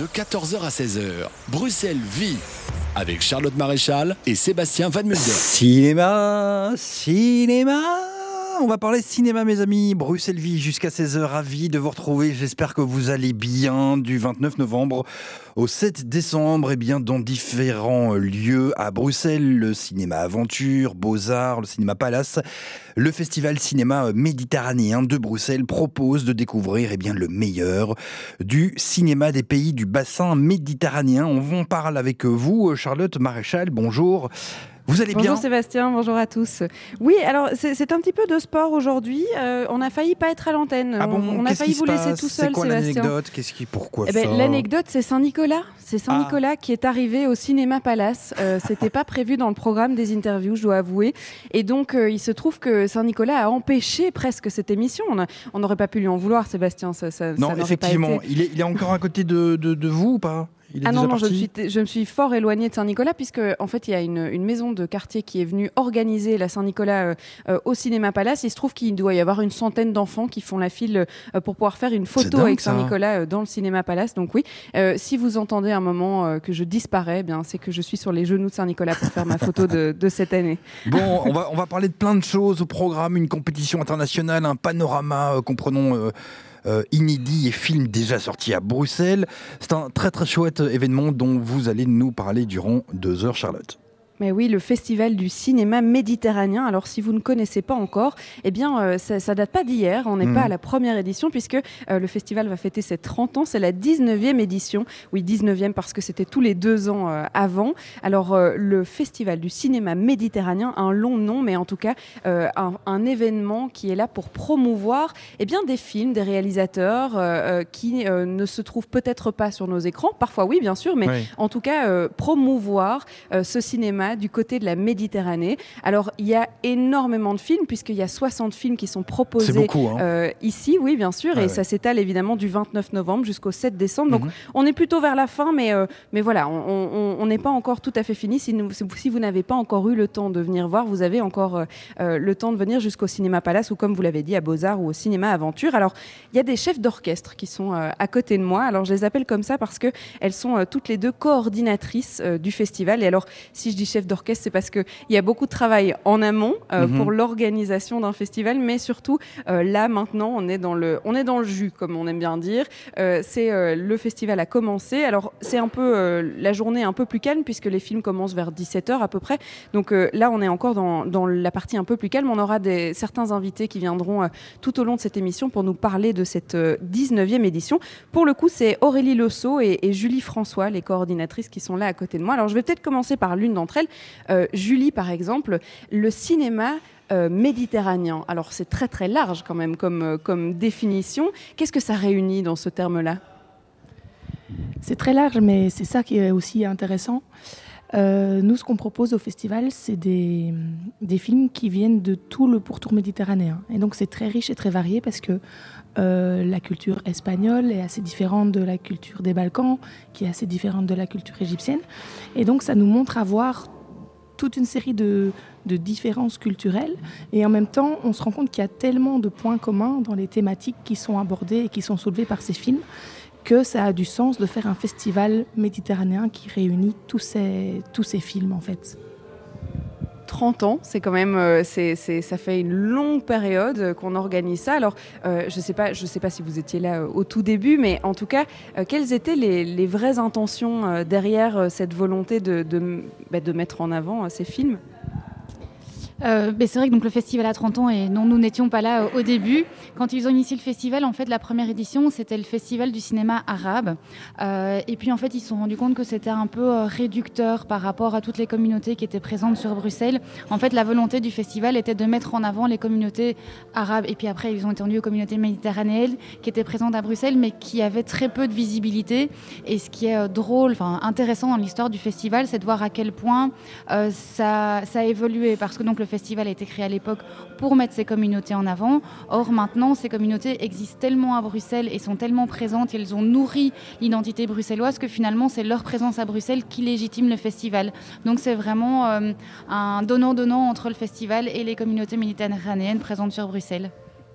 De 14h à 16h, Bruxelles vit avec Charlotte Maréchal et Sébastien Van Mulder. Cinéma, cinéma. On va parler cinéma, mes amis. Bruxelles vit jusqu'à 16h. Ravi de vous retrouver. J'espère que vous allez bien. Du 29 novembre au 7 décembre, et bien, dans différents lieux à Bruxelles, le cinéma Aventure, Beaux-Arts, le cinéma Palace, le festival cinéma méditerranéen de Bruxelles propose de découvrir et bien, le meilleur du cinéma des pays du bassin méditerranéen. On en parle avec vous, Charlotte Maréchal. Bonjour. Vous allez bien Bonjour Sébastien, bonjour à tous. Oui, alors c'est un petit peu de sport aujourd'hui. Euh, on a failli pas être à l'antenne. Ah bon, on, a failli vous laisser tout seul, quoi Sébastien. l'anecdote? Qu'est-ce qui, pourquoi eh ben, L'anecdote, c'est Saint-Nicolas. C'est Saint-Nicolas Ah. qui est arrivé au Cinéma Palace. Euh, C'était pas prévu dans le programme des interviews, je dois avouer. Et donc, euh, il se trouve que Saint-Nicolas a empêché presque cette émission. On n'aurait pas pu lui en vouloir, Sébastien. Ça, ça- ça Non, pas effectivement. été- Il, est, il est encore à côté de, de, de vous ou pas? Il est Ah non, déjà non, je me, suis, je me suis fort éloignée de Saint-Nicolas puisque en fait il y a une, une maison de quartier qui est venue organiser la Saint-Nicolas euh, euh, au Cinéma Palace. Il se trouve qu'il doit y avoir une centaine d'enfants qui font la file euh, pour pouvoir faire une photo dingue, avec. Saint-Nicolas euh, dans le Cinéma Palace. Donc oui, si vous entendez un moment que je disparais, eh bien c'est que je suis sur les genoux de Saint-Nicolas pour faire ma photo de, de cette année. Bon, on va, on va parler de plein de choses au programme, une compétition internationale, un panorama, comprenons, euh, euh, inédit et film déjà sorti à Bruxelles. C'est un très très chouette événement dont vous allez nous parler durant deux heures, Charlotte. Mais oui, le festival du cinéma méditerranéen. Alors, si vous ne connaissez pas encore, eh bien, euh, ça, ça date pas d'hier. On n'est Mhm. pas à la première édition puisque euh, le festival va fêter ses 30 ans. C'est la 19e édition. Oui, 19e parce que c'était tous les deux ans euh, avant. Alors, le festival du cinéma méditerranéen, un long nom, mais en tout cas, un, un événement qui est là pour promouvoir eh bien, des films, des réalisateurs qui ne se trouvent peut-être pas sur nos écrans. Parfois, oui, bien sûr, mais Oui. en tout cas promouvoir ce cinéma du côté de la Méditerranée. Alors il y a énormément de films puisqu'il y a 60 films qui sont proposés beaucoup. Hein. euh, ici, oui bien sûr, et ouais. ça s'étale évidemment du 29 novembre jusqu'au 7 décembre. Donc Mhm. on est plutôt vers la fin, mais, euh, mais voilà, on- n'est pas encore tout à fait fini. Si, nous- si vous n'avez pas encore eu le temps de venir voir, vous avez encore euh, le temps de venir jusqu'au Cinéma Palace ou comme vous l'avez dit à Beaux-Arts ou au Cinéma Aventure. Alors il y a des chefs d'orchestre qui sont à côté de moi. Alors je les appelle comme ça parce que elles sont toutes les deux coordinatrices du festival. Et alors si je dis chef d'orchestre, c'est parce qu'il y a beaucoup de travail en amont euh, Mhm. pour l'organisation d'un festival, mais surtout euh, là maintenant on est dans le on est dans le jus comme on aime bien dire. Euh, c'est le festival a commencé. Alors c'est un peu la journée un peu plus calme puisque les films commencent vers 17h à peu près. Donc là on est encore dans, dans la partie un peu plus calme. On aura des, certains invités qui viendront tout au long de cette émission pour nous parler de cette euh, 19e édition. Pour le coup c'est Aurélie Losso et, et Julie François, les coordinatrices qui sont là à côté de moi. Alors je vais peut-être commencer par l'une d'entre elles. Euh, Julie par exemple, le cinéma euh, méditerranéen. Alors c'est très très large quand même comme, euh, comme définition. Qu'est-ce que ça réunit dans ce terme-là? C'est très large, mais c'est ça qui est aussi intéressant. Nous, ce qu'on propose au festival, c'est des, des films qui viennent de tout le pourtour méditerranéen. Et donc, c'est très riche et très varié parce que la culture espagnole est assez différente de la culture des Balkans, qui est assez différente de la culture égyptienne. Et donc, ça nous montre avoir toute une série de, différences culturelles. Et en même temps, on se rend compte qu'il y a tellement de points communs dans les thématiques qui sont abordées et qui sont soulevées par ces films que ça a du sens de faire un festival méditerranéen qui réunit tous ces, tous ces films en fait. 30 ans, c'est quand même, euh, c'est, ça fait une longue période qu'on organise ça. Alors, euh, je sais sais pas si vous étiez là euh, au tout début, mais en tout cas, quelles étaient les, vraies intentions derrière cette volonté de, de, bah, mettre en avant ces films? Euh, c'est vrai que donc, le festival a 30 ans et non, nous n'étions pas là euh, au début. Quand ils ont initié le festival, en fait, la première édition, c'était le festival du cinéma arabe. Euh, et puis, en fait, ils se sont rendus compte que c'était un peu euh, réducteur par rapport à toutes les communautés qui étaient présentes sur Bruxelles. En fait, la volonté du festival était de mettre en avant les communautés arabes. Et puis après, ils ont étendu aux communautés méditerranéennes qui étaient présentes à Bruxelles, mais qui avaient très peu de visibilité. Et ce qui est euh, drôle, enfin intéressant dans l'histoire du festival, c'est de voir à quel point ça, ça a évolué. Parce que donc le festival a été créé à l'époque pour mettre ces communautés en avant. Or maintenant, ces communautés existent tellement à Bruxelles et sont tellement présentes, elles ont nourri l'identité bruxelloise que finalement c'est leur présence à Bruxelles qui légitime le festival. Donc c'est vraiment euh, un donnant-donnant entre le festival et les communautés méditerranéennes présentes sur Bruxelles.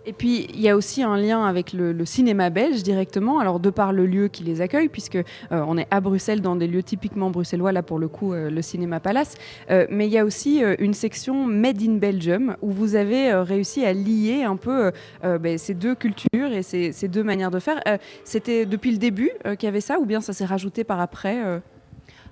Et puis, il y a aussi un lien avec le, cinéma belge directement, alors de par le lieu qui les accueille, puisque euh, on est à Bruxelles dans des lieux typiquement bruxellois, là pour le coup, euh, le Cinéma Palace. Euh, mais il y a aussi une section Made in Belgium, où vous avez réussi à lier un peu ben, ces deux cultures et ces, ces, deux manières de faire. C'était depuis le début qu'il y avait ça, ou bien ça s'est rajouté par après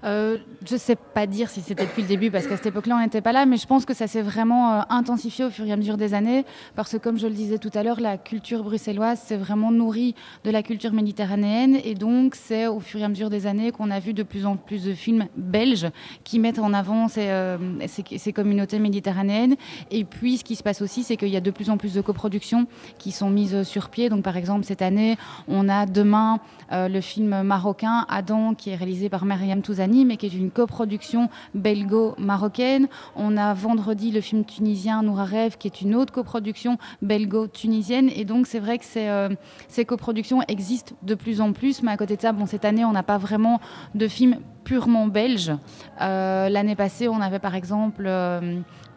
euh, je ne sais pas dire si c'était depuis le début, parce qu'à cette époque-là, on n'était pas là, mais je pense que ça s'est vraiment euh, intensifié au fur et à mesure des années, parce que comme je le disais tout à l'heure, la culture bruxelloise s'est vraiment nourrie de la culture méditerranéenne, et donc c'est au fur et à mesure des années qu'on a vu de plus en plus de films belges qui mettent en avant ces, euh, ces, communautés méditerranéennes. Et puis, ce qui se passe aussi, c'est qu'il y a de plus en plus de coproductions qui sont mises sur pied. Donc, par exemple, cette année, on a demain le film marocain Adam, qui est réalisé par Mariam Touzani mais qui est une coproduction belgo-marocaine. On a vendredi le film tunisien Noura Rêve, qui est une autre coproduction belgo-tunisienne. Et donc, c'est vrai que euh, ces coproductions existent de plus en plus. Mais à côté de ça, bon, cette année, on n'a pas vraiment de films purement belges. Euh, l'année passée, on avait par exemple.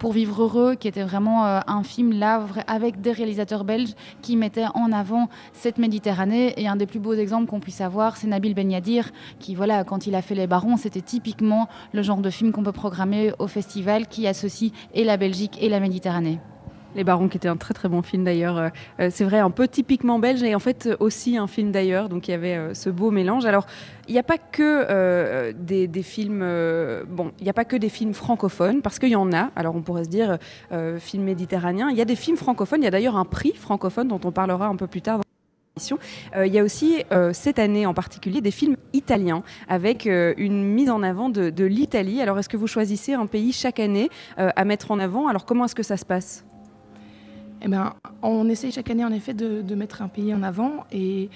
Pour vivre heureux, qui était vraiment euh, un film là avec des réalisateurs belges qui mettaient en avant cette Méditerranée. Et un des plus beaux exemples qu'on puisse avoir, c'est Nabil Ben Yadir, qui voilà, quand il a fait Les Barons, c'était typiquement le genre de film qu'on peut programmer au festival qui associe et la Belgique et la Méditerranée. Les Barons, qui était un très très bon film d'ailleurs. Euh, euh, c'est vrai, un peu typiquement belge et en fait aussi un film d'ailleurs. Donc il y avait ce beau mélange. Alors il n'y a pas que des, films. bon, il a pas que des films francophones parce qu'il y en a. Alors on pourrait se dire film méditerranéen. Il y a des films francophones. Il y a d'ailleurs un prix francophone dont on parlera un peu plus tard. Il y a aussi cette année en particulier des films italiens avec une mise en avant de, de l'Italie. Alors est-ce que vous choisissez un pays chaque année à mettre en avant? Alors comment est-ce que ça se passe? Eh ben, on essaie chaque année en effet de, mettre un pays en avant et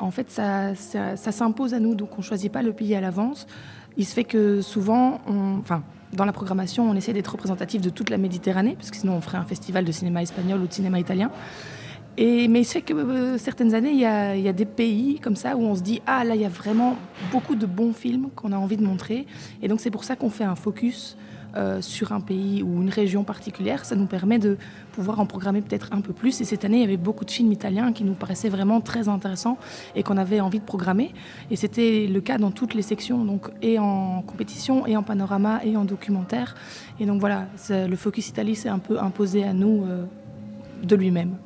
en fait ça, s'impose à nous, donc on ne choisit pas le pays à l'avance. Il se fait que souvent, enfin, dans la programmation, on essaie d'être représentatif de toute la Méditerranée, parce que sinon on ferait un festival de cinéma espagnol ou de cinéma italien. Et, mais il se fait que euh, certaines années, il y, a, il y, a, des pays comme ça où on se dit Ah, là, il y a vraiment beaucoup de bons films qu'on a envie de montrer. Et donc, c'est pour ça qu'on fait un focus euh, sur un pays ou une région particulière, ça nous permet de pouvoir en programmer peut-être un peu plus. Et cette année, il y avait beaucoup de films italiens qui nous paraissaient vraiment très intéressants et qu'on avait envie de programmer. Et c'était le cas dans toutes les sections, donc et en compétition, et en panorama, et en documentaire. Et donc voilà, le Focus Italie s'est un peu imposé à nous euh, de lui-même.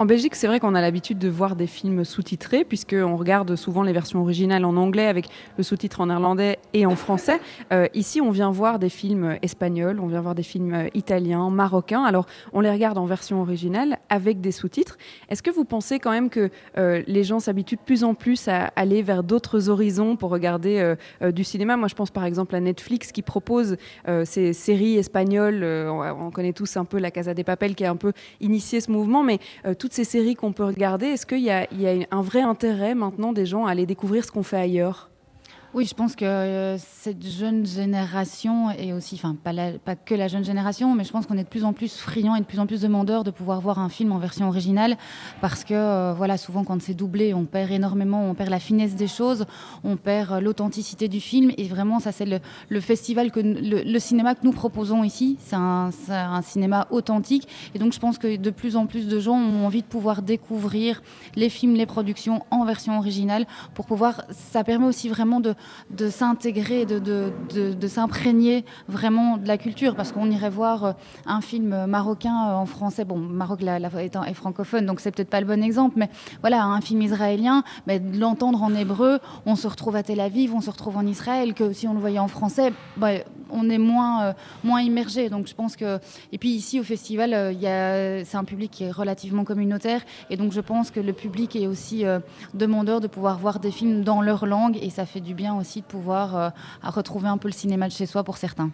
En Belgique, c'est vrai qu'on a l'habitude de voir des films sous-titrés, puisqu'on regarde souvent les versions originales en anglais avec le sous-titre en néerlandais et en français. Euh, ici, on vient voir des films espagnols, on vient voir des films italiens, marocains. Alors, on les regarde en version originale avec des sous-titres. Est-ce que vous pensez quand même que euh, les gens s'habituent de plus en plus à aller vers d'autres horizons pour regarder euh, du cinéma? Moi, je pense par exemple à Netflix qui propose ces séries espagnoles. On, connaît tous un peu La Casa des Papel qui a un peu initié ce mouvement, mais toutes ces séries qu'on peut regarder, est-ce qu'il y, a un vrai intérêt maintenant des gens à aller découvrir ce qu'on fait ailleurs? Oui, je pense que euh, cette jeune génération, et aussi, enfin, pas, que la jeune génération, mais je pense qu'on est de plus en plus friand et de plus en plus demandeur de pouvoir voir un film en version originale, parce que, euh, voilà, souvent quand c'est doublé, on perd énormément, on perd la finesse des choses, on perd euh, l'authenticité du film, et vraiment, ça, c'est le, festival, que le, cinéma que nous proposons ici, c'est un, un, cinéma authentique, et donc je pense que de plus en plus de gens ont envie de pouvoir découvrir les films, les productions en version originale, pour pouvoir, ça permet aussi vraiment de de s'intégrer, de, de, s'imprégner vraiment de la culture. Parce qu'on irait voir euh, un film marocain euh, en français. Bon, Maroc la, est, francophone, donc c'est peut-être pas le bon exemple, mais voilà, un film israélien, mais l'entendre en hébreu, on se retrouve à Tel Aviv, on se retrouve en Israël, que si on le voyait en français, bah, on est moins, euh, moins immergé. Donc je pense que. Et puis ici au festival, euh, c'est un public qui est relativement communautaire. Et donc je pense que le public est aussi demandeur de pouvoir voir des films dans leur langue. Et ça fait du bien aussi de pouvoir retrouver un peu le cinéma de chez soi pour certains.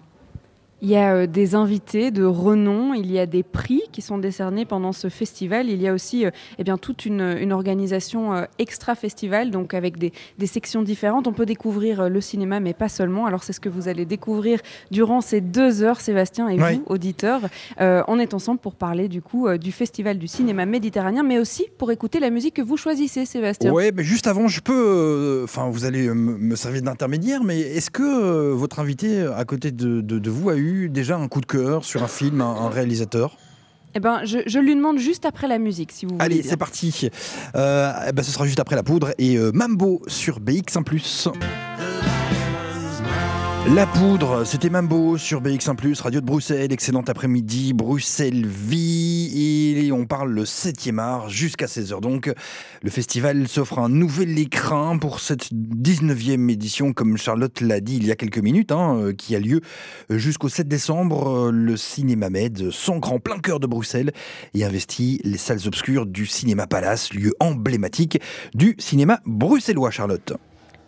Il y a euh, des invités de renom, il y a des prix qui sont décernés pendant ce festival. Il y a aussi euh, eh bien, toute une, organisation euh, extra-festival, donc avec des, sections différentes. On peut découvrir le cinéma, mais pas seulement. Alors c'est ce que vous allez découvrir durant ces deux heures, Sébastien et vous, auditeurs. on est ensemble pour parler du coup du Festival du cinéma méditerranéen, mais aussi pour écouter la musique que vous choisissez, Sébastien. Oui, mais juste avant, je peux... Enfin, vous allez me servir d'intermédiaire, mais est-ce que votre invité à côté de, de vous a eu déjà un coup de cœur sur un film, un, réalisateur eh ben, je, je, lui demande juste après la musique, si vous voulez. Allez, c'est parti. Euh, eh ben, ce sera juste après la poudre et euh, Mambo sur BX1+. La poudre, c'était Mambo sur BX1+, Radio de Bruxelles, excellent après-midi, Bruxelles Vie, et on parle le 7e art jusqu'à 16h donc. Le festival s'offre un nouvel écrin pour cette 19e édition, comme Charlotte l'a dit il y a quelques minutes, hein, euh, qui a lieu jusqu'au 7 décembre. Le Cinéma Med s'ancre en plein cœur de Bruxelles et investit les salles obscures du Cinéma Palace, lieu emblématique du cinéma bruxellois, Charlotte.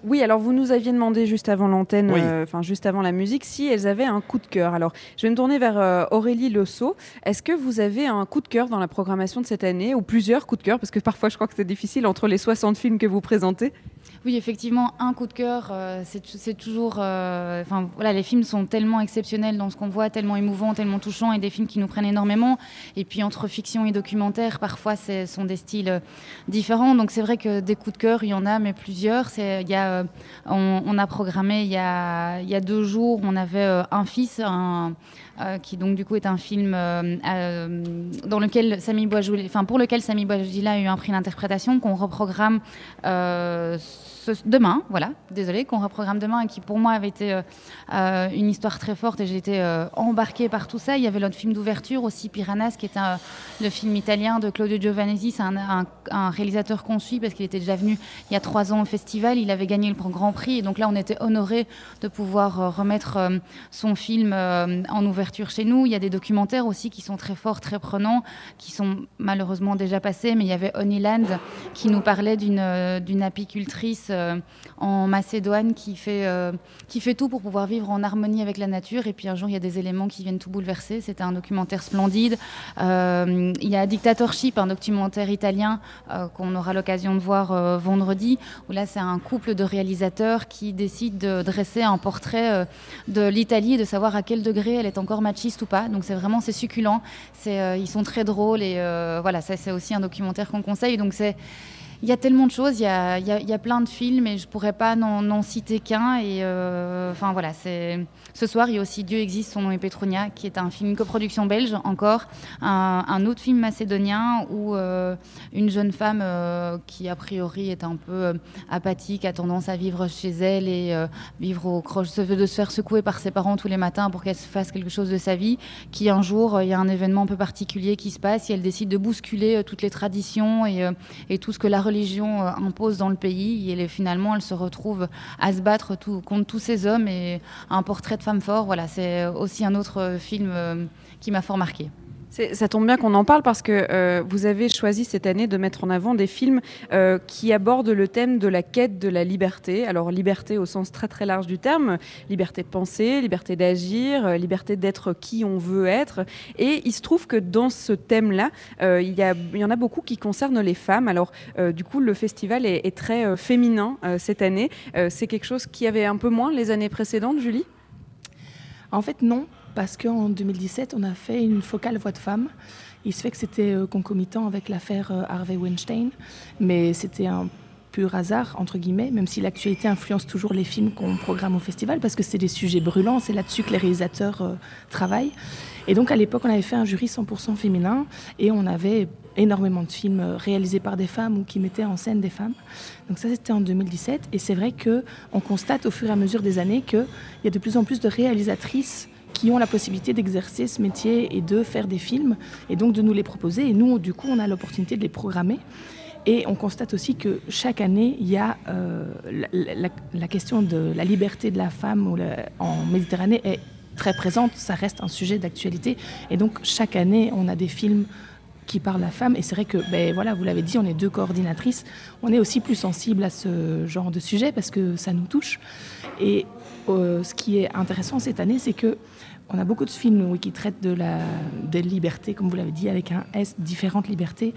Oui, alors vous nous aviez demandé juste avant l'antenne, euh, enfin juste avant la musique, si elles avaient un coup de cœur. Alors je vais me tourner vers euh, Aurélie Losso. Est-ce que vous avez un coup de cœur dans la programmation de cette année ou plusieurs coups de cœur? Parce que parfois je crois que c'est difficile entre les 60 films que vous présentez. Oui, effectivement, un coup de cœur, euh, c'est toujours. Euh, enfin, voilà, les films sont tellement exceptionnels dans ce qu'on voit, tellement émouvants, tellement touchants, et des films qui nous prennent énormément. Et puis entre fiction et documentaire, parfois, ce sont des styles euh, différents. Donc c'est vrai que des coups de cœur, il y en a, mais plusieurs. Il y a, on, a programmé il y a, y a deux jours, on avait un fils, qui donc du coup est un film dans lequel Sami enfin pour lequel Sami Bouajoula a eu un prix d'interprétation qu'on reprogramme demain, voilà, désolé, qu'on reprogramme demain et qui pour moi avait été euh, euh, une histoire très forte et j'ai été euh, embarquée par tout ça. Il y avait notre film d'ouverture aussi, Piranhas, qui est le film italien de Claudio Giovanesi. C'est un, réalisateur qu'on suit parce qu'il était déjà venu il y a trois ans au festival. Il avait gagné le Grand Prix et donc là on était honoré de pouvoir remettre son film en ouverture chez nous. Il y a des documentaires aussi qui sont très forts, très prenants, qui sont malheureusement déjà passés, mais il y avait Honeyland qui nous parlait d'une apicultrice en Macédoine qui fait, euh, qui fait tout pour pouvoir vivre en harmonie avec la nature. Et puis un jour, il y a des éléments qui viennent tout bouleverser. C'était un documentaire splendide. Euh, il y a Dictatorship, un documentaire italien qu'on aura l'occasion de voir vendredi, où là, c'est un couple de réalisateurs qui décident de dresser un portrait de l'Italie et de savoir à quel degré elle est encore machiste ou pas. Donc c'est vraiment c'est succulent. Ils sont très drôles et voilà, c'est aussi un documentaire qu'on conseille. Donc c'est il y a tellement de choses, il y a, plein de films et je pourrais pas n'en citer qu'un. Et euh, voilà, ce soir il y a aussi Dieu existe, son nom est Petronia, qui est un film coproduction belge encore, un, autre film macédonien où euh, une jeune femme euh, qui a priori est un peu apathique a tendance à vivre chez elle et vivre au croche, de se faire secouer par ses parents tous les matins pour qu'elle fasse quelque chose de sa vie, qui un jour il y a un événement un peu particulier qui se passe et elle décide de bousculer toutes les traditions et tout ce que la religion euh, impose dans le pays. Et finalement, elle se retrouve à se battre contre tous ces hommes et un portrait de femme fort. Voilà, c'est aussi un autre film euh, qui m'a fort marqué. Ça tombe bien qu'on en parle parce que euh, vous avez choisi cette année de mettre en avant des films euh, qui abordent le thème de la quête de la liberté. Alors liberté au sens très très large du terme, liberté de penser, liberté d'agir, euh, liberté d'être qui on veut être. Et il se trouve que dans ce thème-là, il, y en a beaucoup qui concernent les femmes. Alors du coup, le festival est, est très féminin cette année. C'est quelque chose qui avait un peu moins les années précédentes, Julie? En fait, non parce qu'en 2017, on a fait une focale voix de femme. Il se fait que c'était euh, concomitant avec l'affaire euh, Harvey Weinstein, mais c'était un pur hasard, entre guillemets, même si l'actualité influence toujours les films qu'on programme au festival, parce que c'est des sujets brûlants, c'est là-dessus que les réalisateurs euh, travaillent. Et donc à l'époque, on avait fait un jury 100% féminin, et on avait énormément de films réalisés par des femmes ou qui mettaient en scène des femmes. Donc ça, c'était en 2017, et c'est vrai qu'on constate au fur et à mesure des années qu'il y a de plus en plus de réalisatrices qui ont la possibilité d'exercer ce métier et de faire des films et donc de nous les proposer. Et nous, du coup, on a l'opportunité de les programmer. Et on constate aussi que chaque année, il y a euh, la, question de la liberté de la femme en Méditerranée est très présente. Ça reste un sujet d'actualité. Et donc, chaque année, on a des films qui parlent à la femme. Et c'est vrai que, ben, voilà, vous l'avez dit, on est deux coordinatrices. On est aussi plus sensible à ce genre de sujet parce que ça nous touche. Et euh, ce qui est intéressant cette année, c'est que on a beaucoup de films qui traitent de la des libertés, comme vous l'avez dit, avec un S, différentes libertés,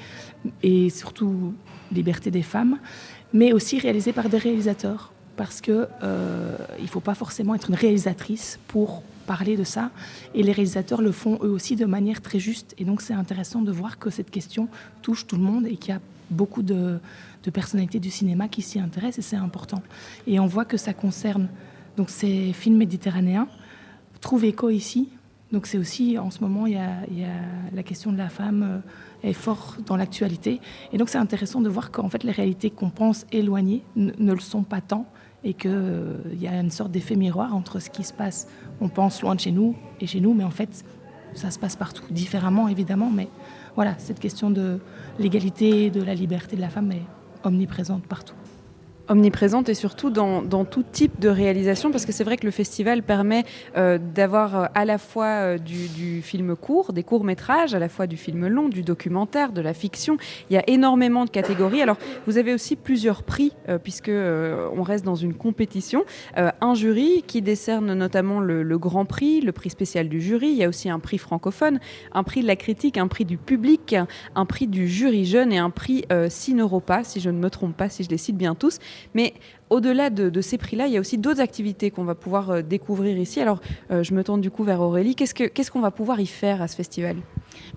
et surtout liberté des femmes, mais aussi réalisés par des réalisateurs, parce que euh, il faut pas forcément être une réalisatrice pour parler de ça, et les réalisateurs le font eux aussi de manière très juste, et donc c'est intéressant de voir que cette question touche tout le monde et qu'il y a beaucoup de, de personnalités du cinéma qui s'y intéressent, et c'est important. Et on voit que ça concerne donc ces films méditerranéens trouvent écho ici. Donc c'est aussi, en ce moment, il y, a, la question de la femme euh, est fort dans l'actualité. Et donc c'est intéressant de voir qu'en fait les réalités qu'on pense éloignées ne le sont pas tant et qu'il euh, y a une sorte d'effet miroir entre ce qui se passe, on pense loin de chez nous et chez nous, mais en fait ça se passe partout, différemment évidemment, mais voilà, cette question de l'égalité, de la liberté de la femme est omniprésente partout omniprésente et surtout dans, tout type de réalisation, parce que c'est vrai que le festival permet euh, d'avoir euh, à la fois euh, du, film court, des courts métrages, à la fois du film long, du documentaire, de la fiction. Il y a énormément de catégories. Alors, vous avez aussi plusieurs prix, puisque on reste dans une compétition. un jury qui décerne notamment le, le, Grand Prix, le prix spécial du jury. Il y a aussi un prix francophone, un prix de la critique, un prix du public, un prix du jury jeune et un prix Sineuropa, si je ne me trompe pas, si je les cite bien tous. Mais au-delà de, ces prix-là, il y a aussi d'autres activités qu'on va pouvoir euh, découvrir ici. Alors, euh, je me tourne du coup vers Aurélie. Qu'est-ce qu'on va pouvoir y faire à ce festival?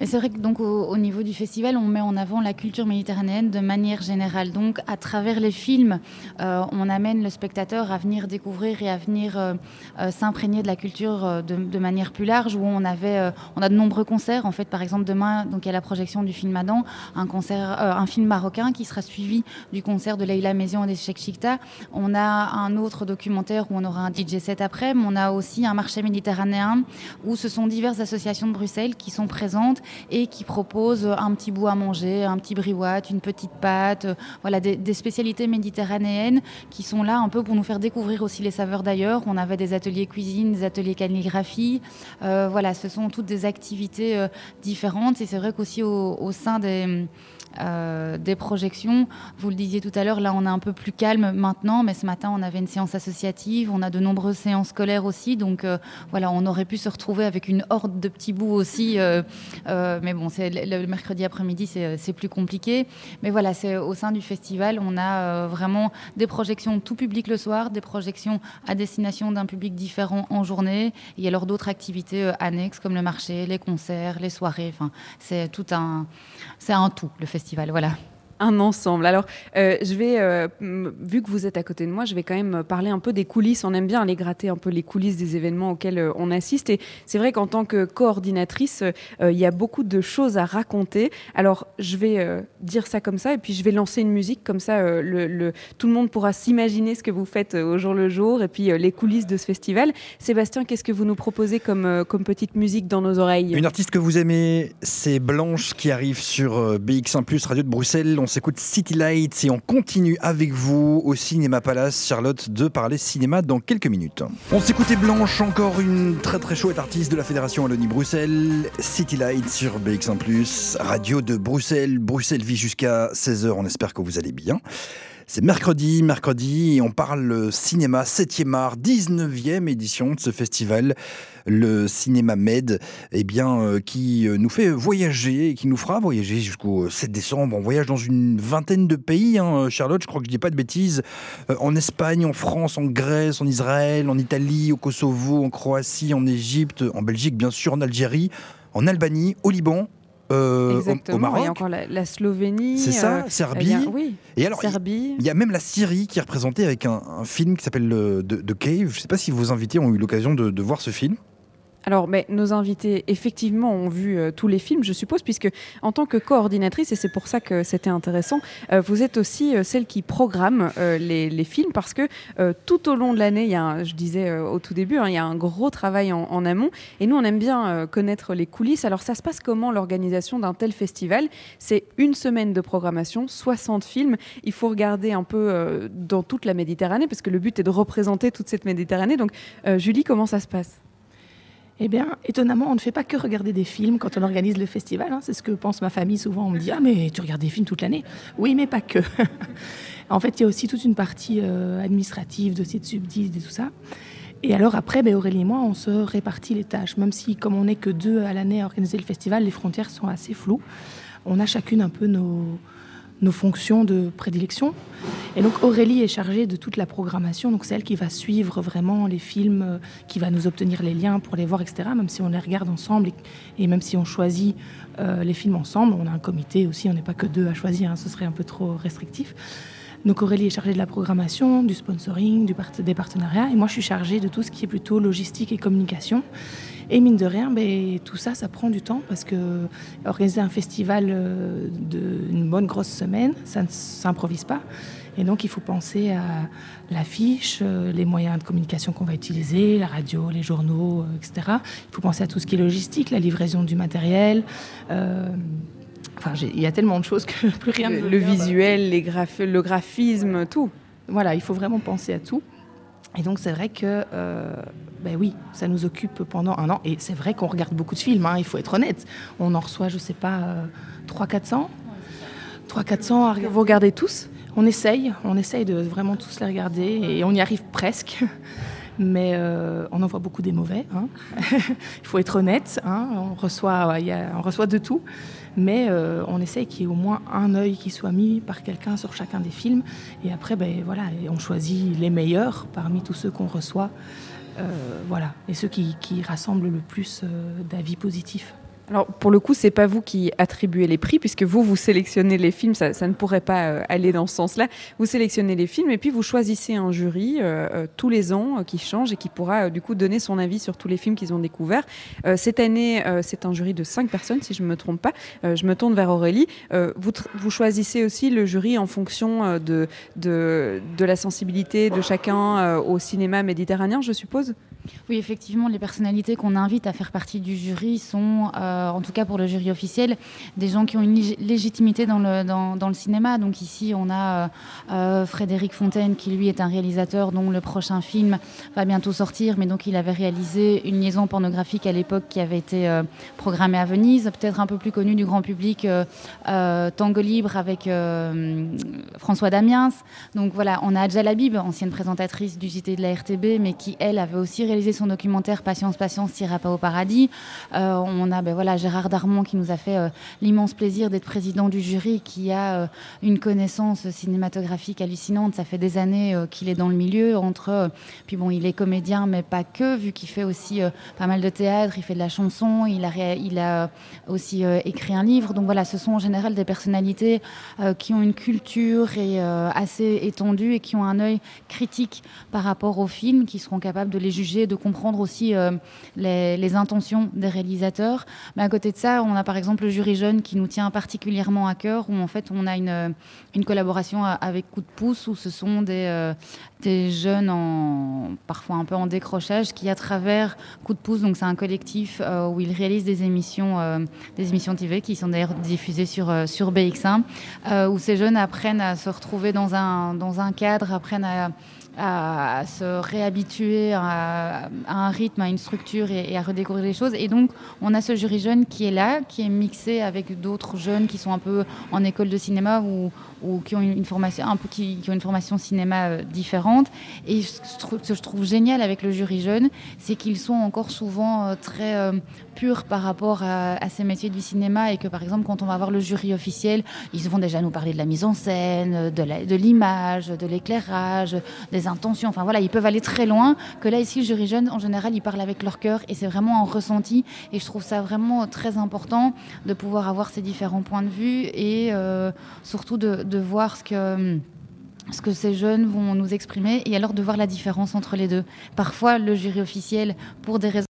Mais c'est vrai que donc au, niveau du festival, on met en avant la culture méditerranéenne de manière générale. Donc à travers les films, euh, on amène le spectateur à venir découvrir et à venir euh, euh, s'imprégner de la culture de, manière plus large. Où on avait, on a de nombreux concerts. En fait, par exemple demain, donc il y a la projection du film Adam, un concert, un film marocain qui sera suivi du concert de Leila Mézion et Cheikh Chikta. On a un autre documentaire où on aura un DJ set après, mais on a aussi un marché méditerranéen où ce sont diverses associations de Bruxelles qui sont présentes et qui propose un petit bout à manger, un petit briouat, une petite pâte, euh, voilà des, spécialités méditerranéennes qui sont là un peu pour nous faire découvrir aussi les saveurs d'ailleurs. On avait des ateliers cuisine, des ateliers calligraphie, euh, voilà, ce sont toutes des activités euh, différentes et c'est vrai qu'aussi au sein des euh, des projections. Vous le disiez tout à l'heure, là on est un peu plus calme maintenant, mais ce matin on avait une séance associative, on a de nombreuses séances scolaires aussi, donc euh, voilà, on aurait pu se retrouver avec une horde de petits bouts aussi, euh, mais bon, c'est le, mercredi après-midi c'est plus compliqué. Mais voilà, c'est au sein du festival, on a vraiment des projections tout public le soir, des projections à destination d'un public différent en journée. A alors d'autres activités annexes comme le marché, les concerts, les soirées. Enfin, c'est tout un, c'est un tout le festival voilà un ensemble. Alors, euh, je vais, euh, vu que vous êtes à côté de moi, je vais quand même parler un peu des coulisses. On aime bien aller gratter un peu les coulisses des événements auxquels euh, on assiste. Et c'est vrai qu'en tant que coordinatrice, il y a beaucoup de choses à raconter. Alors, je vais dire ça comme ça, et puis je vais lancer une musique comme ça. Tout le monde pourra s'imaginer ce que vous faites au jour le jour, et puis les coulisses de ce festival. Sébastien, qu'est-ce que vous nous proposez comme, petite musique dans nos oreilles? Une artiste que vous aimez, c'est Blanche qui arrive sur BX1 Radio de Bruxelles. S'écoute City Lights et on continue avec vous au Cinéma Palace, Charlotte, de parler cinéma dans quelques minutes. On s'écoutait Blanche, encore une très très chouette artiste de la Fédération Wallonie-Bruxelles, City Lights sur BX1+, radio de Bruxelles. Bruxelles vit jusqu'à 16h, on espère que vous allez bien. C'est mercredi, mercredi, on parle cinéma, 7e art, 19e édition de ce festival, le Cinéma Med, eh euh, qui euh, nous fait voyager, qui nous fera voyager jusqu'au 7 décembre. On voyage dans une vingtaine de pays, hein, Charlotte, je crois que je dis pas de bêtises, euh, en Espagne, en France, en Grèce, en Israël, en Italie, au Kosovo, en Croatie, en Égypte, en Belgique, bien sûr, en Algérie, en Albanie, au Liban, euh, au, Maroc. Il y a encore la, Slovénie. C'est ça, euh, Serbie. oui. Et alors, Serbie. Il y a même la Syrie qui est représentée avec un, film qui s'appelle The, Cave. Je ne sais pas si vos invités ont eu l'occasion de voir ce film. Alors, mais nos invités, effectivement, ont vu euh, tous les films, je suppose, puisque en tant que coordinatrice, et c'est pour ça que c'était intéressant, euh, vous êtes aussi euh, celle qui programme les, films, parce que tout au long de l'année, il y a, je disais au tout début, hein, il y a un gros travail en, amont, et nous, on aime bien connaître les coulisses. Alors, ça se passe comment l'organisation d'un tel festival? C'est une semaine de programmation, 60 films. Il faut regarder un peu dans toute la Méditerranée, parce que le but est de représenter toute cette Méditerranée. Donc, Julie, comment ça se passe? Eh bien, étonnamment, on ne fait pas que regarder des films quand on organise le festival. Hein. C'est ce que pense ma famille souvent. On me dit Ah, mais tu regardes des films toute l'année Oui, mais pas que. en fait, il y a aussi toute une partie euh, administrative, dossier de subsides et tout ça. Et alors après, ben, Aurélie et moi, on se répartit les tâches. Même si, comme on n'est que deux à l'année à organiser le festival, les frontières sont assez floues. On a chacune un peu nos, nos fonctions de prédilection. Et donc Aurélie est chargée de toute la programmation, donc c'est elle qui va suivre vraiment les films, euh, qui va nous obtenir les liens pour les voir, etc. Même si on les regarde ensemble et, même si on choisit euh, les films ensemble, on a un comité aussi, on n'est pas que deux à choisir, hein, ce serait un peu trop restrictif. Donc Aurélie est chargée de la programmation, du sponsoring, du des partenariats, et moi je suis chargée de tout ce qui est plutôt logistique et communication. Et mine de rien, ben, tout ça, ça prend du temps parce que organiser un festival euh, d'une bonne grosse semaine, ça ne s'improvise pas. Et donc, il faut penser à l'affiche, euh, les moyens de communication qu'on va utiliser, la radio, les journaux, euh, etc. Il faut penser à tout ce qui est logistique, la livraison du matériel. Enfin, il y a tellement de choses que plus rien le, ne Le visuel, les le graphisme, tout. Voilà, il faut vraiment penser à tout. Et donc, c'est vrai que, euh, ben oui, ça nous occupe pendant un an. Et c'est vrai qu'on regarde beaucoup de films, hein, il faut être honnête. On en reçoit, je sais pas, 300-400 300-400 Vous regardez tous? On essaye, on essaye de vraiment tous les regarder et on y arrive presque. Mais euh, on en voit beaucoup des mauvais. Hein. il faut être honnête. Hein. On, reçoit, y a, on reçoit de tout mais euh, on essaye qu'il y ait au moins un œil qui soit mis par quelqu'un sur chacun des films. Et après, ben, voilà, on choisit les meilleurs parmi tous ceux qu'on reçoit. Euh, voilà, et ceux qui, rassemblent le plus euh, d'avis positifs. Alors pour le coup, c'est pas vous qui attribuez les prix puisque vous vous sélectionnez les films, ça, ne pourrait pas euh, aller dans ce sens-là. Vous sélectionnez les films et puis vous choisissez un jury euh, euh, tous les ans qui change et qui pourra du coup donner son avis sur tous les films qu'ils ont découverts. cette année, c'est un jury de cinq personnes si je me trompe pas. je me tourne vers Aurélie. vous, choisissez aussi le jury en fonction de, de la sensibilité de chacun au cinéma méditerranéen, je suppose? Oui, effectivement, les personnalités qu'on invite à faire partie du jury sont, euh, en tout cas pour le jury officiel, des gens qui ont une légitimité dans le, cinéma. Donc ici, on a euh, euh, Frédéric Fontaine, qui lui est un réalisateur dont le prochain film va bientôt sortir, mais donc il avait réalisé une liaison pornographique à l'époque qui avait été programmée à Venise, peut-être un peu plus connue du grand public, Tango Libre avec François Damiens. Donc voilà, on a Adja Labib, ancienne présentatrice du JT de la RTB, mais qui, elle, avait aussi réalisé son documentaire Patience, Patience, tira pas au paradis. Euh, on a ben, voilà, Gérard Darmon qui nous a fait euh, l'immense plaisir d'être président du jury, qui a euh, une connaissance cinématographique hallucinante. Ça fait des années qu'il est dans le milieu. Entre, puis bon, il est comédien, mais pas que, vu qu'il fait aussi pas mal de théâtre, il fait de la chanson, il a, il a aussi écrit un livre. Donc voilà, ce sont en général des personnalités qui ont une culture et, assez étendue et qui ont un œil critique par rapport aux films, qui seront capables de les juger de comprendre aussi euh, les, intentions des réalisateurs. Mais à côté de ça, on a par exemple le jury jeune qui nous tient particulièrement à cœur, où en fait on a une, une collaboration avec Coup de pouce, où ce sont des, euh, des jeunes, parfois un peu en décrochage, qui à travers Coup de pouce, donc c'est un collectif euh, où ils réalisent des émissions, des émissions TV qui sont d'ailleurs diffusées sur, sur BX1, où ces jeunes apprennent à se retrouver dans un, dans un cadre, apprennent à à, se réhabituer à, un rythme, à une structure et, à redécouvrir les choses. Et donc, on a ce jury jeune qui est là, qui est mixé avec d'autres jeunes qui sont un peu en école de cinéma ou, ou qui ont une formation un peu qui, ont une formation cinéma euh, différente. Et ce que je trouve génial avec le jury jeune, c'est qu'ils sont encore souvent euh, très euh, purs par rapport à, ces métiers du cinéma et que par exemple quand on va voir le jury officiel, ils vont déjà nous parler de la mise en scène, de l'image, de l'éclairage, des intentions. Enfin voilà, ils peuvent aller très loin. Que là ici, le jury jeune, en général, ils parlent avec leur cœur et c'est vraiment un ressenti. Et je trouve ça vraiment très important de pouvoir avoir ces différents points de vue et surtout de de voir ce que ce que ces jeunes vont nous exprimer et alors de voir la différence entre les deux. Parfois, le jury officiel, pour des raisons